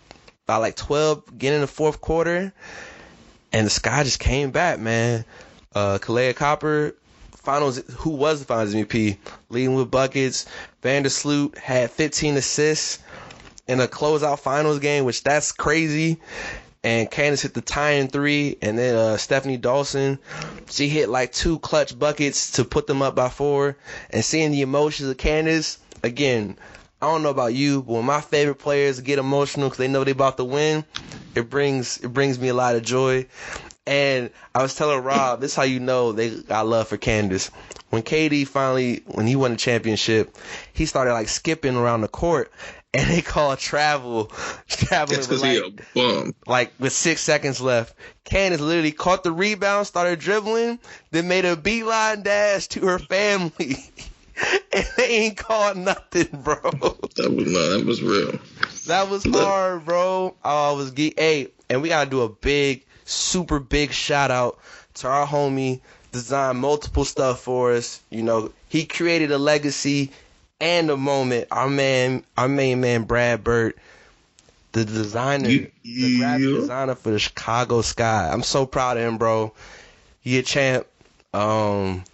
by like 12, getting the fourth quarter, and the sky just came back, man. Uh, Kahleah Copper, finals, who was the finals MVP, leading with buckets. Vandersloot had 15 assists in a closeout finals game, which that's crazy. And Candace hit the tying three, and then uh, Stefanie Dolson, she hit like two clutch buckets to put them up by four. And seeing the emotions of Candace, again, I don't know about you, but when my favorite players get emotional because they know they about to win, it brings it brings me a lot of joy. And I was telling Rob, this is how you know they got love for Candace. When KD finally, when he won the championship, he started like skipping around the court, and they called travel, traveling with like, he a bum. like with six seconds left. Candace literally caught the rebound, started dribbling, then made a beeline dash to her family. and they ain't called nothing, bro. That was no. That was real. That was hard, bro. Oh, I was geek. Hey, and we gotta do a big, super big shout out to our homie. Designed multiple stuff for us. You know, he created a legacy and a moment. Our man, our main man, Brad Burt, the designer, the graphic designer for the Chicago Sky. I'm so proud of him, bro. He a champ. Um,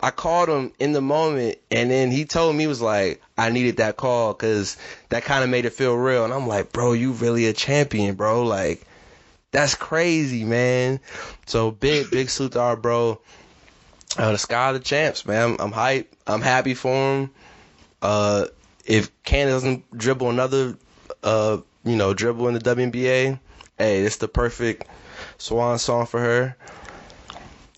I called him in the moment, and then he told me he was like, I needed that call because that kind of made it feel real. And I'm like, bro, you really a champion, bro. Like, that's crazy, man. So big, big salute to our bro. Uh, the Sky of the Champs, man. I'm, I'm hyped. I'm happy for him. Uh, if Candace doesn't dribble another, uh, you know, dribble in the WNBA, hey, it's the perfect swan song for her.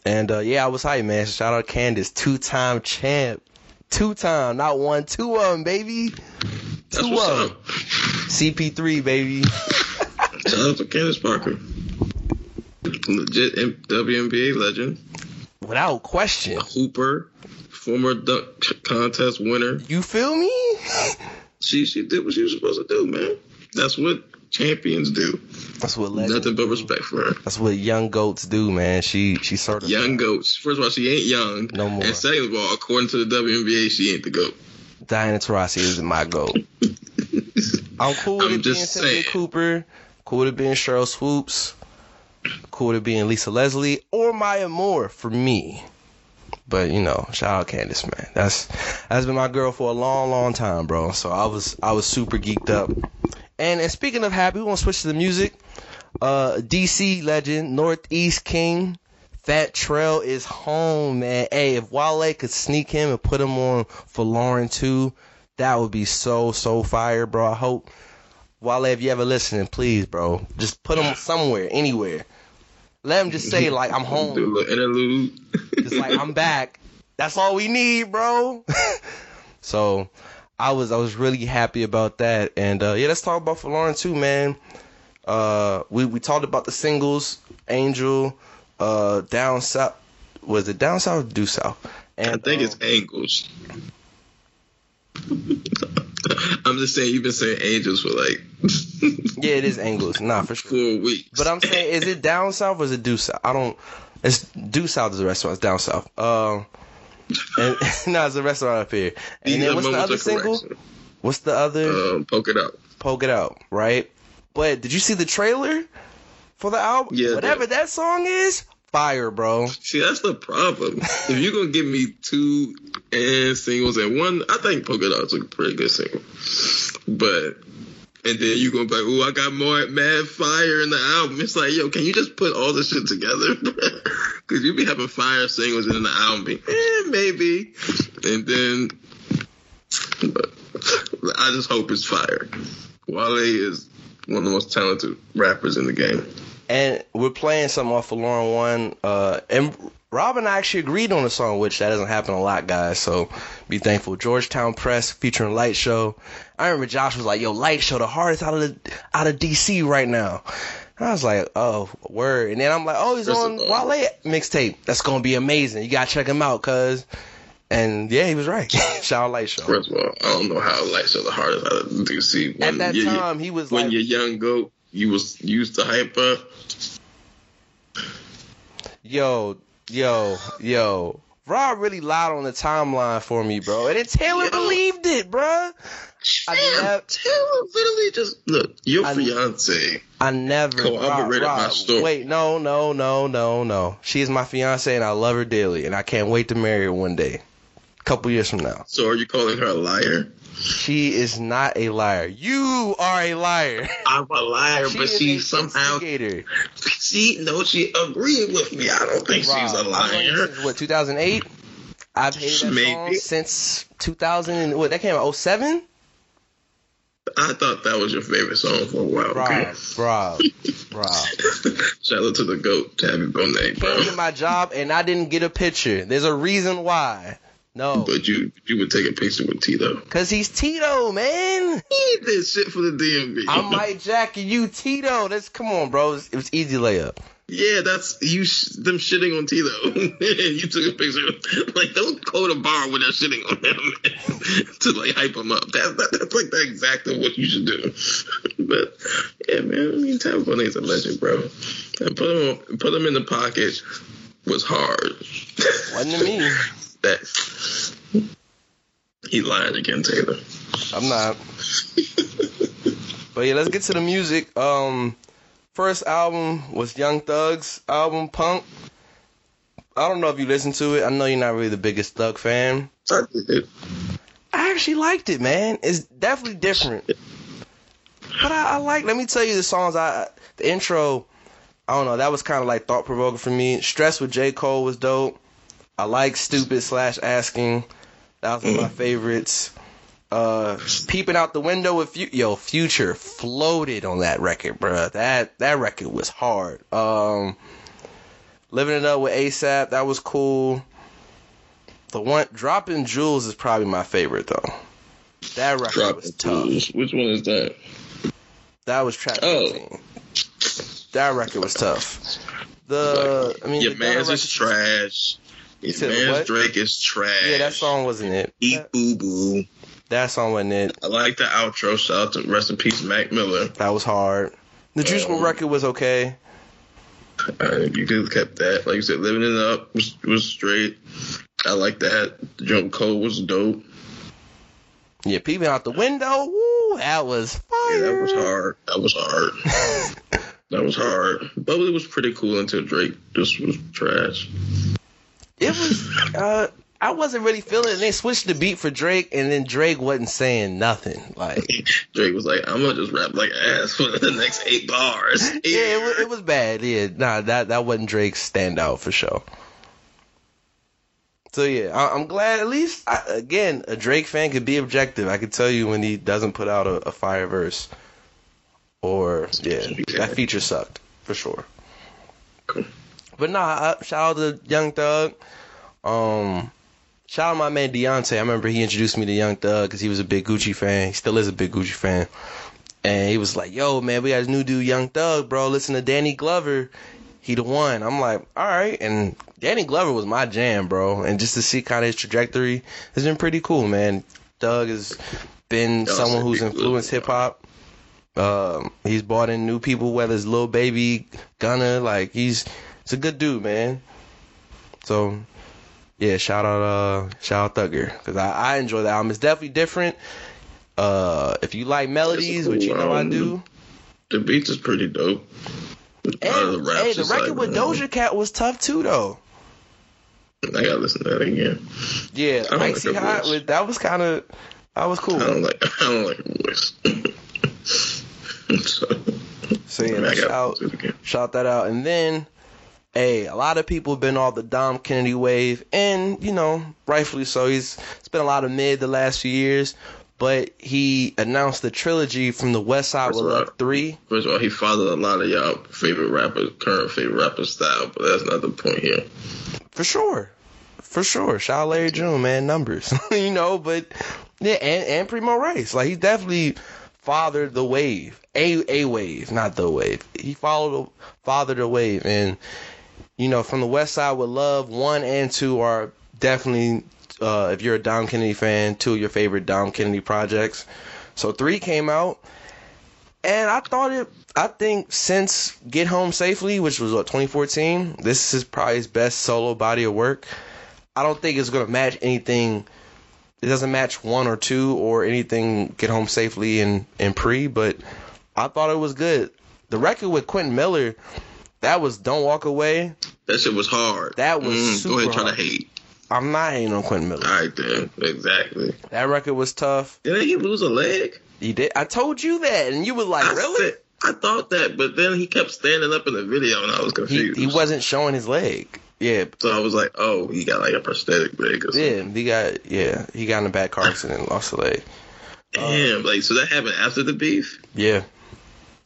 And uh, yeah, I was hyped, man. Shout out Candace, two-time champ, two-time, not one, two of them, baby, That's two of them. CP3, baby. Shout out to Candace Parker. Legit WNBA legend. Without question. Hooper. Former dunk contest winner. You feel me? She she did what she was supposed to do, man. That's what champions do. That's what Nothing but do. respect for her. That's what young goats do, man. She she sort of Young goats. First of all, she ain't young. No more. And second of all, according to the WNBA, she ain't the goat. Diana Taurasi is my goat. I'm cool with I'm it being Cynthia. Cooper. Cool with it being Sheryl Swoopes. Cool with it being Lisa Leslie or Maya Moore for me. But you know, shout out Candace, man. That's that's been my girl for a long, long time, bro. So I was I was super geeked up. And, and speaking of happy, we want to switch to the music. Uh, DC legend, Northeast King, Fat Trel is home, man. Hey, if Wale could sneak him and put him on Folarin II, that would be so so fire, bro. I hope Wale, if you ever listening, please, bro, just put him somewhere, anywhere. Let him just say like I'm home. Do a little interlude. just like I'm back. That's all we need, bro. so I was I was really happy about that, and uh, yeah, let's talk about Folarin II, man. Uh, we we talked about the singles, Angel, uh, Down South. Was it Down South or Due South? And, I think um, it's angles. I'm just saying you've been saying angels for like yeah, it is Angles, nah, for sure. four weeks. But I'm saying, is it down south or is it due south? I don't. It's due south is the restaurant. It's down south. Um, and no, it's a restaurant up here. And then what's the other single? correction. What's the other? Um, poke it out. Poke it out, right? But did you see the trailer for the album? Yeah, Whatever yeah. that song is, fire, bro. See, that's the problem. if you're gonna give me two and singles and one, I think Poke It Out's a pretty good single. But and then you gonna be like, oh, I got more mad fire in the album. It's like, yo, can you just put all this shit together? Because you be having fire singles then the album be, eh, maybe. And then, but I just hope it's fire. Wale is one of the most talented rappers in the game. And we're playing something off of Lauren One. Uh, and Rob and I actually agreed on a song, which that doesn't happen a lot, guys. So be thankful. Georgetown Press featuring Light Show. I remember Josh was like, "Yo, Light Show, the hardest out of the out of DC right now." I was like, "Oh, word!" And then I'm like, "Oh, he's First on Wale mixtape. That's gonna be amazing. You gotta check him out, cuz." And yeah, he was right. Shout out Light Show. First of all, I don't know how Light Show the hardest out of DC. At When that you- time, he was when like, you're young goat, you was used to hype up. Yo, yo, yo. Rob really lied on the timeline for me, bro. And then Taylor Yo. believed it, bro. I Damn, nev- Taylor literally just look. Your I- fiance. I never Corroborated Rob, my Rob, story. Wait, no, no, no, no, no. She is my fiance and I love her dearly and I can't wait to marry her one day. A couple years from now. So are you calling her a liar? She is not a liar. You are a liar. I'm a liar, but she somehow she no, she agreed with me. I don't think she's a Rob, known you liar. Since what 2008? I've hated that song since 2000. And, what that came out 07? I thought that was your favorite song for a while. Okay? Rob, Rob, Rob. Shout out to the goat, Tabi Bonney, bro. Came to my job and I didn't get a picture. There's a reason why. No, But you you would take a picture with Tito. cause he's Tito, man. He did shit for the DMV. I'm Mike Jack and you Tito. That's come on, bro. It was, easy layup. Yeah, that's you. Sh- them shitting on Tito. you took a picture. Like, don't go to bar when they're shitting on him to like hype him up. That's that, that's like the exactly what you should do. but yeah, man. I mean, Tabi Bonney's a legend, bro. And put him put him in the pocket was hard. Wasn't to me. That he lied again, Taylor. I'm not. but yeah, let's get to the music. Um, first album was Young Thug's album Punk. I don't know if you listened to it. I know you're not really the biggest Thug fan. I did. I actually liked it, man. It's definitely different. But I, I like. Let me tell you the songs. I the intro. I don't know. That was kind of like thought provoking for me. Stress with J Cole was dope. I like stupid slash asking. That was one of my favorites. Uh, peeping out the window with Fu- yo Future floated on that record, bruh. That that record was hard. Um, living it up with ASAP. That was cool. The one dropping jewels is probably my favorite though. That record was tough. please. Which one is that? That was trap Oh. 15. That record was tough. The I mean, Your man's is trash. Your said man's what? Drake is trash. Yeah, that song wasn't it. Eat boo boo. that song wasn't it. I like the outro. Shout out to rest in peace, Mac Miller. That was hard. The Juice WRLD Um, record was okay. Uh, you could have kept that. Like you said, living it up was was straight. I like that. The jump code was dope. Yeah, peeping out the window. Woo, that was fire. Yeah, that was hard. That was hard. that was hard. Bubbly was pretty cool until Drake just was trash. It was. Uh, I wasn't really feeling it. They switched the beat for Drake, and then Drake wasn't saying nothing. Like, Drake was like, "I'm gonna just rap like ass for the next eight bars." yeah, it was, it was bad. Yeah, nah, that that wasn't Drake's standout for sure. So yeah, I, I'm glad at least I, again a Drake fan could be objective. I could tell you when he doesn't put out a, a fire verse, or yeah, that feature sucked for sure. Cool. But nah, shout out to Young Thug. Um, shout out my man Deontay. I remember he introduced me to Young Thug because he was a big Gucci fan. He still is a big Gucci fan. And he was like, "Yo, man, we got this new dude, Young Thug, bro. Listen to Danny Glover. He the one." I'm like, "All right." And Danny Glover was my jam, bro. And just to see kind of his trajectory has been pretty cool, man. Thug has been someone who's influenced hip hop. Um, he's brought in new people, whether it's Lil Baby, Gunna. Like he's he's a good dude, man. So yeah, shout out uh shout out Thugger because I, I enjoy the album. It's definitely different. Uh, if you like melodies, which you know I do, The beats is pretty dope. and the hey, the record like, with Doja Cat was tough too, though. I gotta listen to that again. Yeah, like Icy her Hot, voice. with, that was kind of that was cool. I don't like. I don't like her voice. so, So yeah, I shout gotta out, listen to it again. shout that out, and then. Hey, a lot of people have been on the Dom Kennedy wave, and you know, rightfully so. He's been a lot of mid the last few years, but he announced the trilogy from the West Side First with of all- Three. First of all, he fathered a lot of y'all favorite rappers, current favorite rapper style, but that's not the point here. For sure. For sure. Shout out Larry June, man, numbers. you know, but yeah, and, and Primo Rice. Like he definitely fathered the wave. A a wave, not the wave. He followed fathered the wave and you know, from the West Side with Love, one and two are definitely uh if you're a Dom Kennedy fan, two of your favorite Dom Kennedy projects. So three came out and I thought it I think since Get Home Safely, which was what 2014, this is probably his best solo body of work. I don't think it's gonna match anything. It doesn't match one or two or anything Get Home Safely and and pre, but I thought it was good. The record with Quentin Miller, that was Don't Walk Away. That shit was hard. That was Mm, super Go ahead, try hard. to hate. I'm not hating on Quentin Miller. All right then, exactly. That record was tough. Didn't he lose a leg? He did. I told you that, and you were like, I really? said- I thought that, but then he kept standing up in the video, and I was confused. he wasn't showing his leg. Yeah, So I was like, oh, he got like a prosthetic leg or something. yeah. He got yeah. He got in a bad car accident and lost a leg. Damn, like so that happened after the beef. Yeah.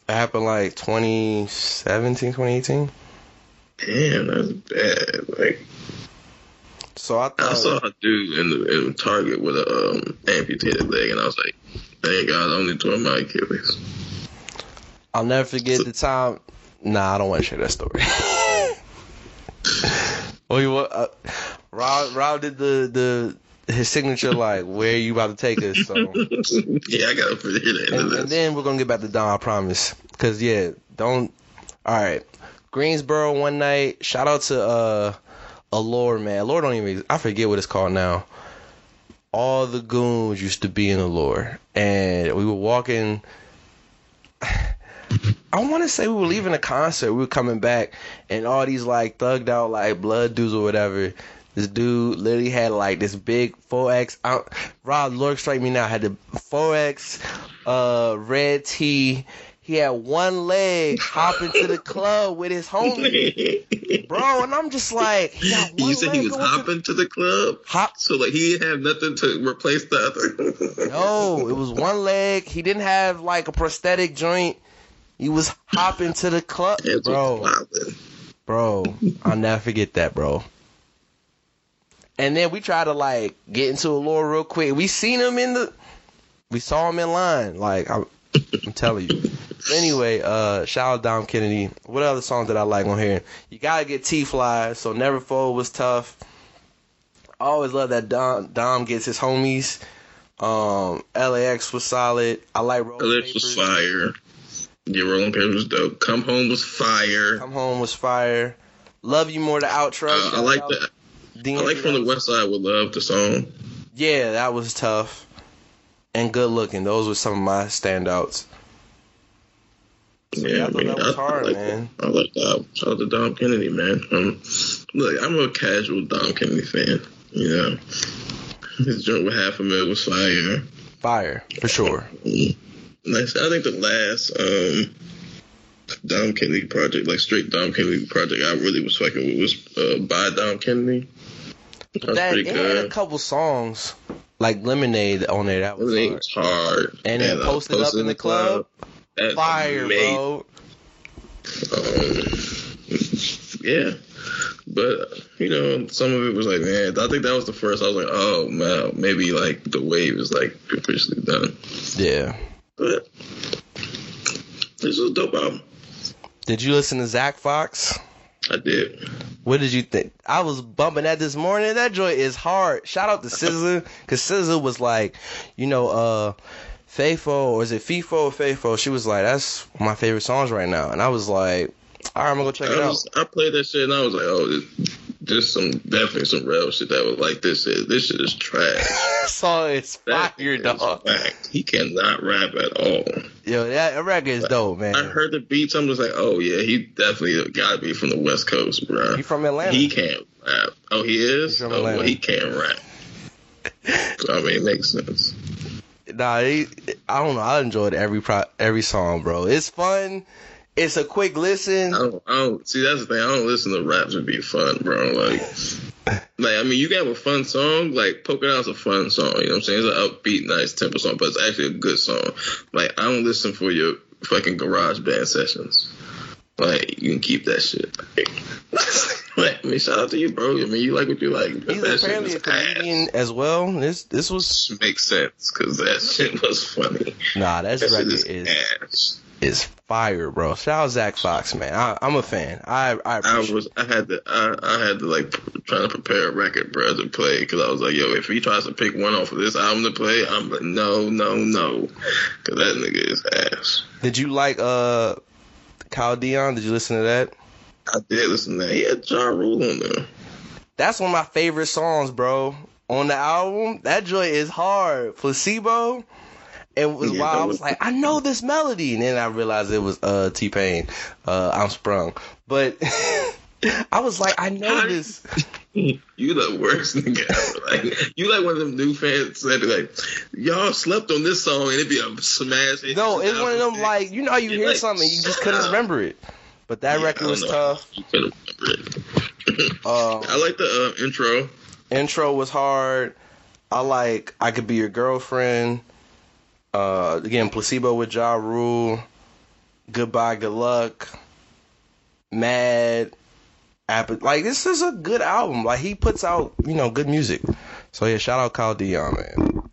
It happened like 2017, 2018. Damn, that's bad. Like So I thought, I saw a dude in the in Target with a um, amputated leg, and I was like, thank God, I only tore my Achilles. I'll never forget the time. Nah, I don't want to share that story. oh, you what? Uh, Rob, Rob did the the his signature like, where you about to take us? So, yeah, I gotta figure that into and this. then we're gonna get back to Don. I promise. Cause yeah, don't. All right, Greensboro one night. Shout out to uh, Allure man. Allure don't even. I forget what it's called now. All the goons used to be in Allure, and we were walking. I want to say we were leaving a concert. We were coming back, and all these like thugged out like blood dudes or whatever. This dude literally had like this big 4X. I, Rob Lord strike me now had the 4X uh, red tee. He had one leg hopping to the club with his homie, bro, and I'm just like, he got one you said he was going to- hopping to the club, hop. so like he didn't have nothing to replace the other. No, it was one leg. He didn't have like a prosthetic joint. He was hopping to the club, bro. Bro, I'll never forget that, bro. And then we try to like get into Allure real quick. We seen him in the, we saw him in line. Like I'm, I'm telling you. Anyway, uh, shout out Dom Kennedy. What other songs that I like on here? You gotta get T Fly. So Never Fold was tough. I always love that Dom Dom gets his homies. Um, LAX was solid. I like Roll Ellipse was fire. Yeah, Rolling Papers was dope. Come Home was fire. Come Home was fire. Love You More the outro. Uh, I like that. I like From the West Side with Love the song. Yeah, that was tough. and Good Looking. Those were some of my standouts. Yeah, I thought that was hard, like man. I like that. Shout out to Dom Kennedy, man. Um, look, I'm a casual Dom Kennedy fan. You know, his joint with half a mil was fire. Fire for sure. Nice. I think the last um, Dom Kennedy project, like straight Dom Kennedy project, I really was fucking with was uh, by Dom Kennedy. That was That pretty it had a couple songs like Lemonade on there. That was hard. hard. And then uh, Posted Up in the Club. That's Fire, amazing. bro. Um, yeah, but you know, some of it was like, man, I think that was the first. I was like, oh man, maybe like the wave is like officially done. Yeah. But this was a dope album. Did you listen to Zach Fox? I did. What did you think? I was bumping that this morning. That joint is hard. Shout out to SZA, cause SZA was like, you know, uh, Faithful or is it FIFO or Faithful? She was like, that's my favorite songs right now, and I was like, all right, I'm gonna go check it I, out. I played that shit and I was like, oh, this, there's some definitely some real shit that was like this. Shit, this shit is trash. song is That fire, is dog. He cannot rap at all. Yo, that record is dope, man. I heard the beats. I'm just like, oh yeah, he definitely got to be from the West Coast, bro. He from Atlanta. He can't rap. Oh, he is. He's from oh, well, Atlanta. he can't rap. I mean, it makes sense. Nah, he, I don't know. I enjoyed every pro, every song, bro. It's fun. It's a quick listen. I don't, I don't see. That's the thing. I don't listen to raps to be fun, bro. Like, like I mean, you can have a fun song. Like, Polka Dot's a fun song. You know what I'm saying? It's an upbeat, nice tempo song, but it's actually a good song. Like, I don't listen for your fucking garage band sessions. Like, you can keep that shit. Like, I mean, shout out to you, bro. I mean, you like what you like. He's that apparently a was ass. comedian as well. This this was Makes sense because that shit was funny. nah. that's That record is is. Is fire, bro. Shout out Zach Fox, man. I, I'm a fan. I I I was I had to I, I had to like trying to prepare a record, bro, to play because I was like, yo, if he tries to pick one off of this album to play, I'm like, no, no, no, because that nigga is ass. Did you like uh Kyle Dion? Did you listen to that? I did listen to that. He had Ja Rule on there. That's one of my favorite songs, bro. On the album, that joint is hard. Placebo. It was Yeah, wild. I was like, I know this melody, and then I realized it was uh T Pain. Uh, I'm sprung, but I was like, I know this. You the worst nigga. Like you like one of them new fans that be like, y'all slept on this song and it'd be a smash. No, it's one of them 2006. like you know how you hear like, something, you just couldn't remember it. But that Yeah, record was know. tough. You couldn't remember it. Um, I like the uh, intro. intro was hard. I like I could be your girlfriend. Uh, again, placebo with Ja Rule. Goodbye, good luck. Mad. App- like this is a good album. Like he puts out you know good music. So yeah, shout out Kyle Dion, man.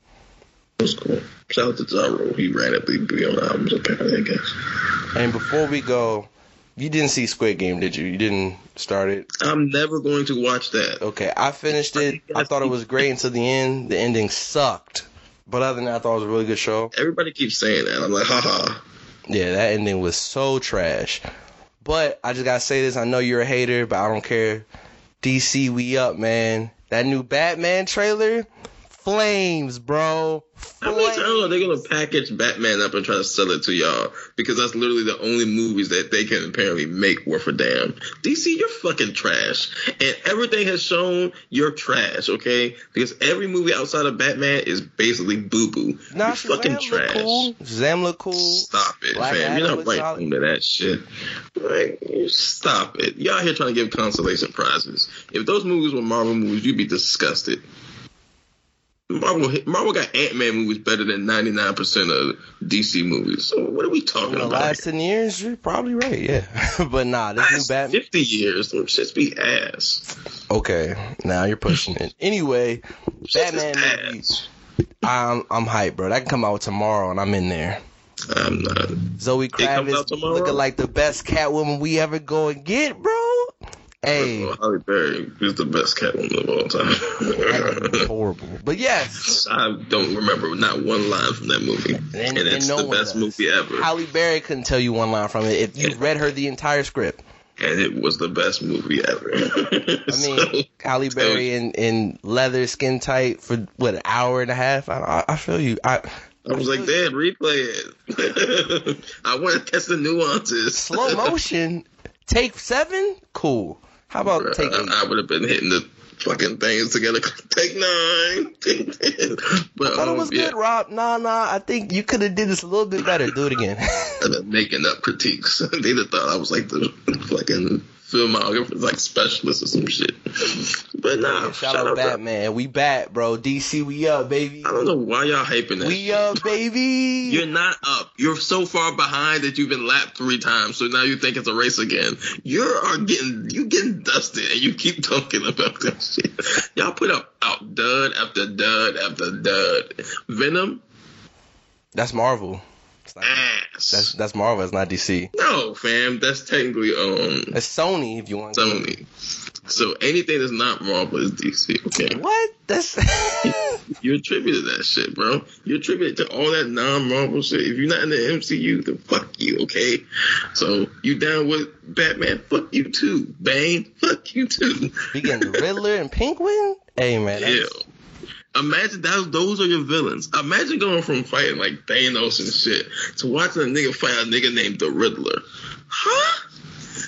That's cool. Shout out to Ja Rule. He ran up the be on albums apparently, I guess. And before we go, you didn't see Squid Game, did you? You didn't start it. I'm never going to watch that. Okay, I finished it. I thought it was great until the end. The ending sucked. But other than that, I thought it was a really good show. Everybody keeps saying that. I'm like, haha. Yeah, that ending was so trash. But I just gotta say this. I know you're a hater, but I don't care. DC, we up, man. That new Batman trailer, flames, bro. I mean, I don't know. They're gonna package Batman up and try to sell it to y'all because that's literally the only movies that they can apparently make worth a damn. DC, you're fucking trash, and everything has shown you're trash. Okay, because every movie outside of Batman is basically boo boo. Nah, you're fucking Shazam trash. cool. Shazam look cool. Stop it, Black fam. Adam You're not right solid. into that shit. Like, you stop it. Y'all here trying to give consolation prizes. If those movies were Marvel movies, you'd be disgusted. Marvel, Marvel got Ant Man movies better than 99% of DC movies. So what are we In talking the about? last ten years, you're probably right. Yeah, but nah, this new Batman. 50 years, shits be ass. Okay, now you're pushing it. Anyway, Shits Batman movie. ass. I'm I'm hyped, bro. That can come out tomorrow, and I'm in there. I'm not. Zoe Kravitz looking like the best Catwoman we ever go and get, bro. Hey, Halle Berry is the best Catwoman of all time. horrible. But yes, I don't remember not one line from that movie, And- and, and it's no the best does. movie ever. Halle Berry couldn't tell you one line from it if you read her the entire script. and it was the best movie ever. I mean, Halle Berry in, in leather, skin tight for what an hour and a half. I, I, I feel you. I I was like, Dad, replay it. I want to catch the nuances. slow motion. Take seven, cool. How about take eight? I, would have been hitting the fucking things together. Take nine. but I thought it um, was yeah, good, Rob. Nah, nah. I think you could have did this a little bit better. Do it again. making up critiques. They'd have thought I was like the fucking filmographer, like specialist or some shit. But nah, Shout out Batman. We back, bro. DC, we up, baby. I don't know why y'all hyping that. We shit. up, baby. You're not up. You're so far behind that you've been lapped three times. So now you think it's a race again. You are getting you getting dusted, and you keep talking about that shit. Y'all put up out dud after dud after dud. Venom That's Marvel. Not- ass. that's that's Marvel. It's not DC. no, fam. That's technically um It's Sony. If you want. Sony. So anything that's not Marvel is DC. Okay. What? That's. You attributed that shit, bro. You attributed to all that non-Marvel shit. If you're not in the MCU, then fuck you, okay? So you down with Batman? Fuck you too. Bane? Fuck you too. we getting Riddler and Penguin. Hey man. Yeah. Imagine that those are your villains. Imagine going from fighting like Thanos and shit to watching a nigga fight a nigga named the Riddler. Huh?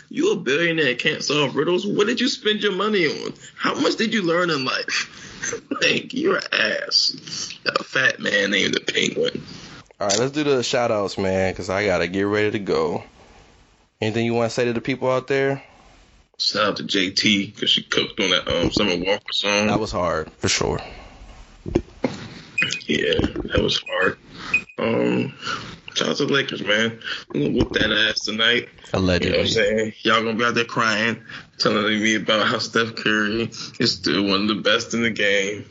You a billionaire can't solve riddles? What did you spend your money on? How much did you learn in life? like you're ass. A fat man named the Penguin. All right, let's do the shout outs, man, because I got to get ready to go. Anything you want to say to the people out there? Shout out to JT because she cooked on that um Summer Walker song. That was hard, for sure. Yeah, that was hard. Um, shout out to the Lakers, man. I'm gonna whoop that ass tonight. You know what I'm saying? Y'all gonna be out there crying, telling me about how Steph Curry is still one of the best in the game.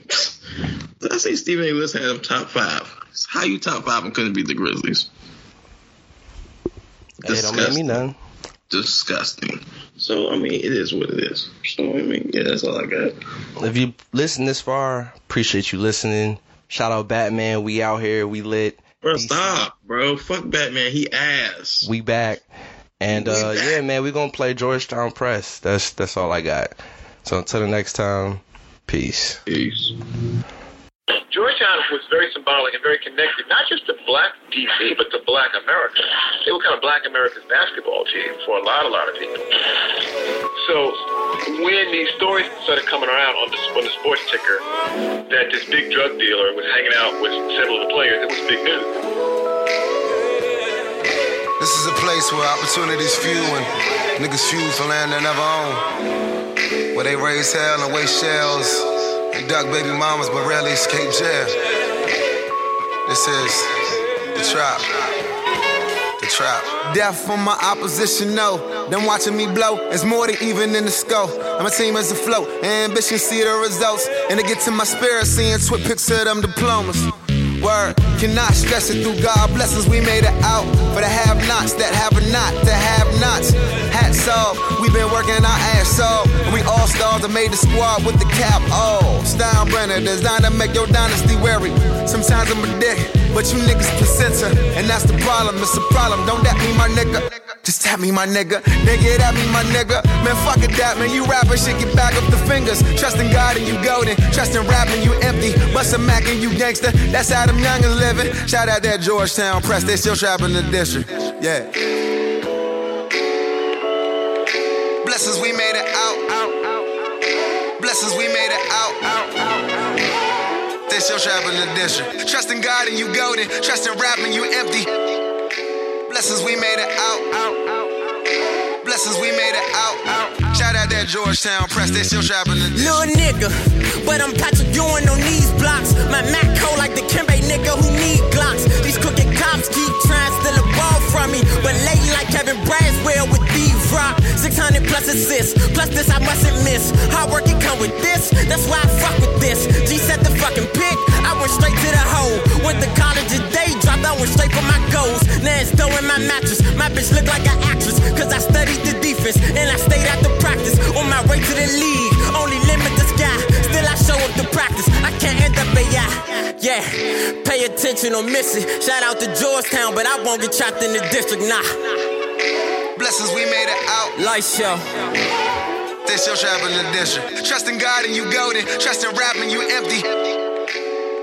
Did I say Stephen A. Lewis had him top five? How you top five and couldn't beat the Grizzlies? Hey, don't make me none. Disgusting. So I mean, it is what it is. So I mean, yeah, that's all I got. If you listen this far, appreciate you listening. Shout out Batman. We out here. We lit. Bro, DC. stop, bro. Fuck Batman. He ass. We back. And uh, back. yeah, man, we gonna play Georgetown Press. That's that's all I got. So until the next time, peace. Peace. Georgetown was very symbolic and very connected, not just to black DC, but to black America. They were kind of black America's basketball team for a lot, a lot of people. So when these stories started coming around on the, on the sports ticker that this big drug dealer was hanging out with several of the players, it was big news. This is a place where opportunities few and niggas feud for land they never own. Where they raise hell and waste shells and duck baby mamas but rarely escape jail. This is the trap. The trap. Death from my opposition, no. Them watching me blow. It's more than even in the scope. I'm a team as a float. Ambition, see the results. And it gets to my spirit, seeing twit pics of them diplomas. Word, cannot stress it through God blessings. We made it out for the have nots that have a not, the have nots. Hats off, we been working our ass off. And we all stars that made the squad with the cap off. Steinbrenner, designed to make your dynasty wary. Sometimes I'm a dick, but you niggas placenta. And that's the problem, it's a problem. Don't that me, my nigga. Just tap me, my nigga. Nigga, that me, my nigga. Man, fuck it, that man. You rapping shit, get back up the fingers. Trust in God and you golden. Trust in rapping, you empty. Bust a Mac and you gangster. That's how them youngins living. Shout out that Georgetown press. They still trapping the district. Yeah. Blessings, we made it out. Blessings, we made it out. They still trapping the district. Trust in God and you golden. Trust in rapping, you empty. Blessings, we made it out. Blessings, we made it out. out. Shout out that Georgetown press. They still trapping the. Little nigga, but I'm Patrick Ewing on these blocks. My Mac cold like the Kimbe nigga who need Glocks. These crooked cops keep trying to steal the ball from me, but lately like Kevin Braswell with D Rock. 600 plus assists, plus this I mustn't miss. Hard work it come with this, that's why I fuck with this. G set the fucking pick, I went straight to the hole. Went to college a day, dropped, I went straight for my goals. Now it's in my mattress. My bitch look like an actress, cause I studied the defense and I stayed at the practice. On my way to the league, only limit the sky. Still I show up to practice. I can't end up a yacht. Yeah, pay attention or miss it. Shout out to Georgetown, but I won't get trapped in the district, nah. Blessings we made it out. Light show. This your traveling edition. Trust in God and you golden. Trust in rapping, you empty.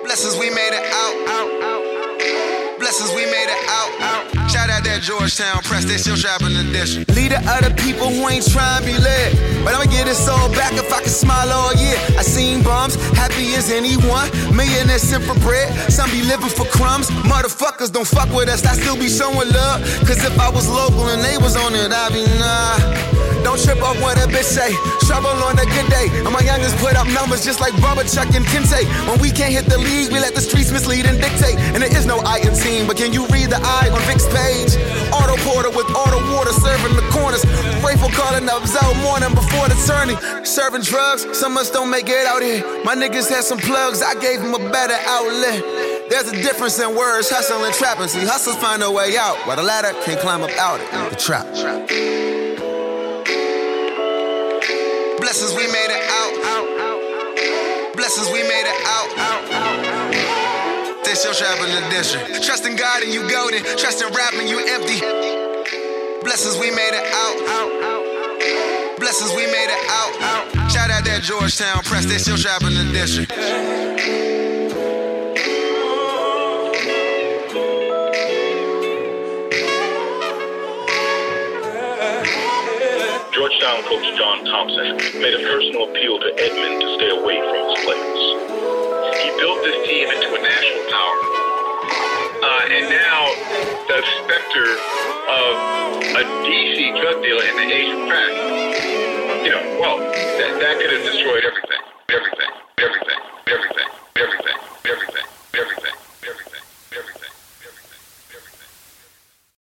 Blessings we made it out. out, out. Blessings we made it out. out. Shout out that Georgetown press. This your traveling edition. Leader of the people who ain't trying to be led. But I'ma get this all back if I can smile all year. I seen bums, happy as anyone. Millionaires sent for bread. Some be living for crumbs. Motherfuckers don't fuck with us. I still be showing love. Cause if I was local and they was on it, I'd be nah. Don't trip off what a bitch say. Trouble on a good day. And my youngest put up numbers just like Bubba, Chuck, and Kente. When we can't hit the league, we let the streets mislead and dictate. And there is no I in team, but can you read the I on Vic's page? Otto Porter with auto water serving the corners. Grateful calling up Zell morning before the turning. Serving drugs, some of us don't make it out here. My niggas had some plugs, I gave them a better outlet. There's a difference in words, hustle and trapping. See, hustlers find a way out, while the ladder can't climb up out it. The trap. Blessings we made it out. Blessings we made it out. This your traveling edition. Trust in God and you golden. Trust in rapping, you empty. Blessings we made it out. Blessings we made it out. Shout out that Georgetown press. they This your traveling edition. Georgetown coach John Thompson made a personal appeal to Edmond to stay away from his players. He built this team into a national power. Uh, and now the specter of a DC drug dealer in the Asian of crack. You know, well, that, that could have destroyed everything, everything, everything, everything, everything, everything, everything, everything.